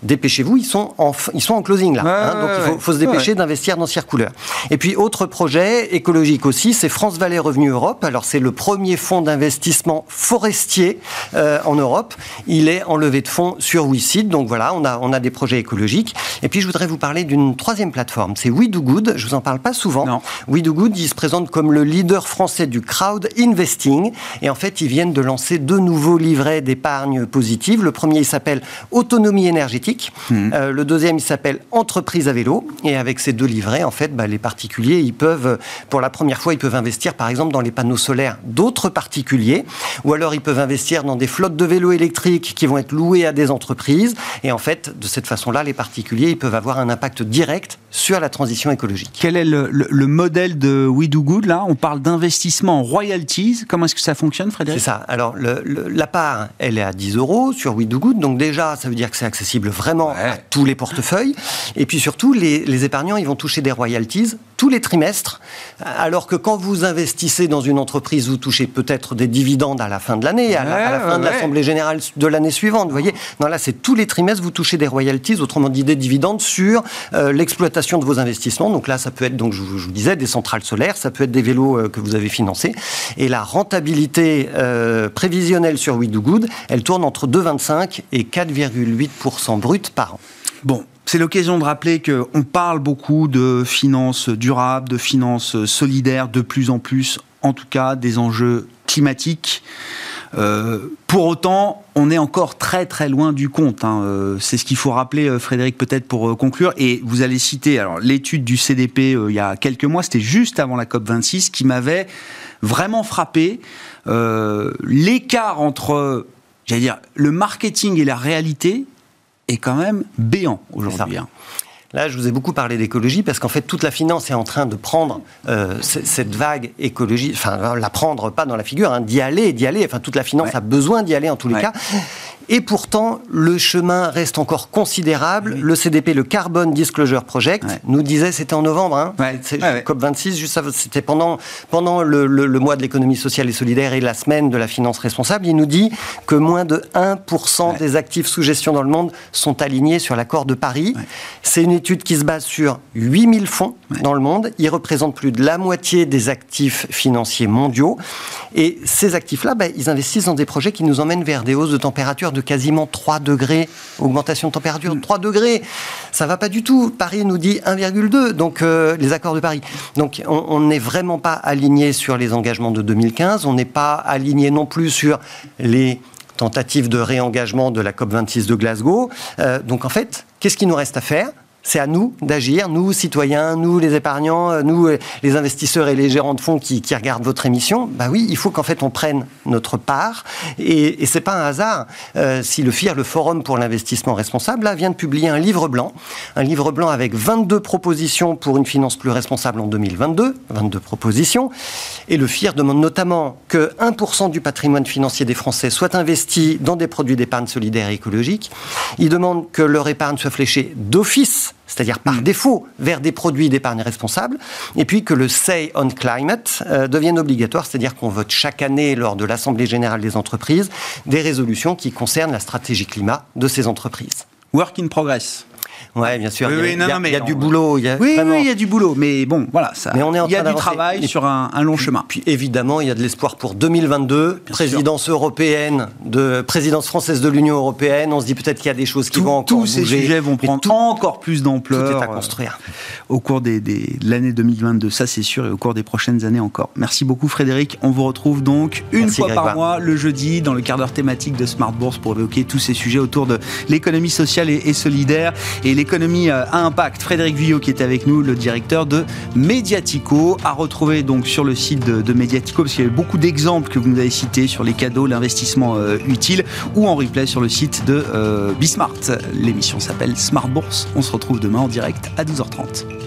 Dépêchez-vous, ils sont en, ils sont en closing là. Hein, donc il faut, se dépêcher d'investir dans Circouleur. Et puis autre projet écologique aussi, c'est France Vallée Revenu Europe. Alors c'est le premier fonds d'investissement forestier euh, en Europe. Il est en levée de fonds sur WeSeed. Donc voilà, on a, on a des projets écologiques. Et puis je voudrais vous parler d'une troisième plateforme. C'est We Do Good. Je vous en parle pas souvent. Non. We Do Good, il se présente comme le leader français du crowd investing. Et en fait, ils viennent de lancer deux nouveaux livrets d'épargne positive. Le premier, il s'appelle Autonomie énergétique. Hmm. Euh, le deuxième, il s'appelle Entreprise à vélo. Et avec ces deux livrets, en fait, bah, les particuliers, ils peuvent, pour la première fois, ils peuvent investir, par exemple, dans les panneaux solaires d'autres particuliers. Ou alors, ils peuvent investir dans des flottes de vélos électriques qui vont être louées à des entreprises. Et en fait, de cette façon-là, les particuliers, ils peuvent avoir un impact direct sur la transition écologique. Quel est le, modèle de We Do Good là? On parle d'investissement en royalties. Comment est-ce que ça fonctionne, Frédéric? C'est ça. Alors, la part, elle est à 10 euros sur We Do Good. Donc déjà, ça veut dire que c'est accessible vraiment à tous les portefeuilles. Et puis surtout, les, les épargnants, ils vont toucher des royalties tous les trimestres, alors que quand vous investissez dans une entreprise, vous touchez peut-être des dividendes à la fin de l'année, à, la fin de l'Assemblée générale de l'année suivante. Vous voyez, non, là, c'est tous les trimestres, vous touchez des royalties, autrement dit des dividendes sur euh, l'exploitation de vos investissements. Donc là, ça peut être, donc je, vous disais, des centrales solaires, ça peut être des vélos euh, que vous avez financés. Et la rentabilité euh, prévisionnelle sur We Do Good, elle tourne entre 2,25 et 4,8% brut par an. Bon, c'est l'occasion de rappeler qu'on parle beaucoup de finances durables, de finances solidaires, de plus en plus, en tout cas, des enjeux climatiques. Euh, pour autant, on est encore très très loin du compte. Hein. Euh, c'est ce qu'il faut rappeler, euh, Frédéric, peut-être pour conclure. Et vous allez citer l'étude du CDP il y a quelques mois, c'était juste avant la COP 26, qui m'avait vraiment frappé. L'écart entre, j'allais dire, le marketing et la réalité est quand même béant aujourd'hui. Hein. Là, je vous ai beaucoup parlé d'écologie parce qu'en fait, toute la finance est en train de prendre euh, cette vague écologie, enfin, la prendre pas dans la figure, hein, d'y aller, d'y aller. Enfin, toute la finance a besoin d'y aller en tous les cas. Et pourtant, le chemin reste encore considérable. Le CDP, le Carbon Disclosure Project, nous disait, c'était en novembre, hein, COP26, c'était pendant, pendant le, le, mois de l'économie sociale et solidaire et la semaine de la finance responsable. Il nous dit que moins de 1% des actifs sous gestion dans le monde sont alignés sur l'accord de Paris. C'est une étude qui se base sur 8000 fonds dans le monde. Ils représentent plus de la moitié des actifs financiers mondiaux. Et ces actifs-là, ben, ils investissent dans des projets qui nous emmènent vers des hausses de température de quasiment 3 degrés, augmentation de température de 3 degrés. Ça va pas du tout. Paris nous dit 1,2, donc euh, les accords de Paris. Donc on n'est vraiment pas aligné sur les engagements de 2015. On n'est pas aligné non plus sur les tentatives de réengagement de la COP26 de Glasgow. Euh, donc en fait, qu'est-ce qu'il nous reste à faire? C'est à nous d'agir, nous citoyens, nous les épargnants, euh, nous euh, les investisseurs et les gérants de fonds qui, regardent votre émission. Bah oui, il faut qu'en fait on prenne notre part. Et, et c'est pas un hasard euh, si le FIR, le Forum pour l'investissement responsable, là, vient de publier un livre blanc, un livre blanc avec 22 propositions pour une finance plus responsable en 2022, 22 propositions. Et le FIR demande notamment que 1% du patrimoine financier des Français soit investi dans des produits d'épargne solidaire et écologique. Il demande que leur épargne soit fléchée d'office c'est-à-dire par mm. défaut vers des produits d'épargne responsable, et puis que le Say on Climate euh, devienne obligatoire, c'est-à-dire qu'on vote chaque année lors de l'Assemblée générale des entreprises des résolutions qui concernent la stratégie climat de ces entreprises. Work in progress. Oui, bien sûr. il y a, du boulot. Il oui, il y a du boulot. Mais bon, voilà. Ça, mais on est en il y a du travail sur un, long chemin. Puis évidemment, il y a de l'espoir pour 2022. présidence européenne, de, présidence française de l'Union européenne. On se dit peut-être qu'il y a des choses qui vont encore tous Tous ces sujets vont prendre encore plus d'ampleur. Tout est à construire. Euh, au cours des, des, de l'année 2022, ça c'est sûr, et au cours des prochaines années encore. Merci beaucoup Frédéric. On vous retrouve donc une fois par mois, le jeudi, dans le quart d'heure thématique de Smart Bourse pour évoquer tous ces sujets autour de l'économie sociale et, et solidaire et l'économie euh, à impact. Frédéric Vuillot qui est avec nous, le directeur de Mediatico, à retrouver donc sur le site de, Mediatico parce qu'il y a beaucoup d'exemples que vous nous avez cités sur les cadeaux, l'investissement euh, utile ou en replay sur le site de euh, Bismart. L'émission s'appelle Smart Bourse. On se retrouve demain en direct à 12h30.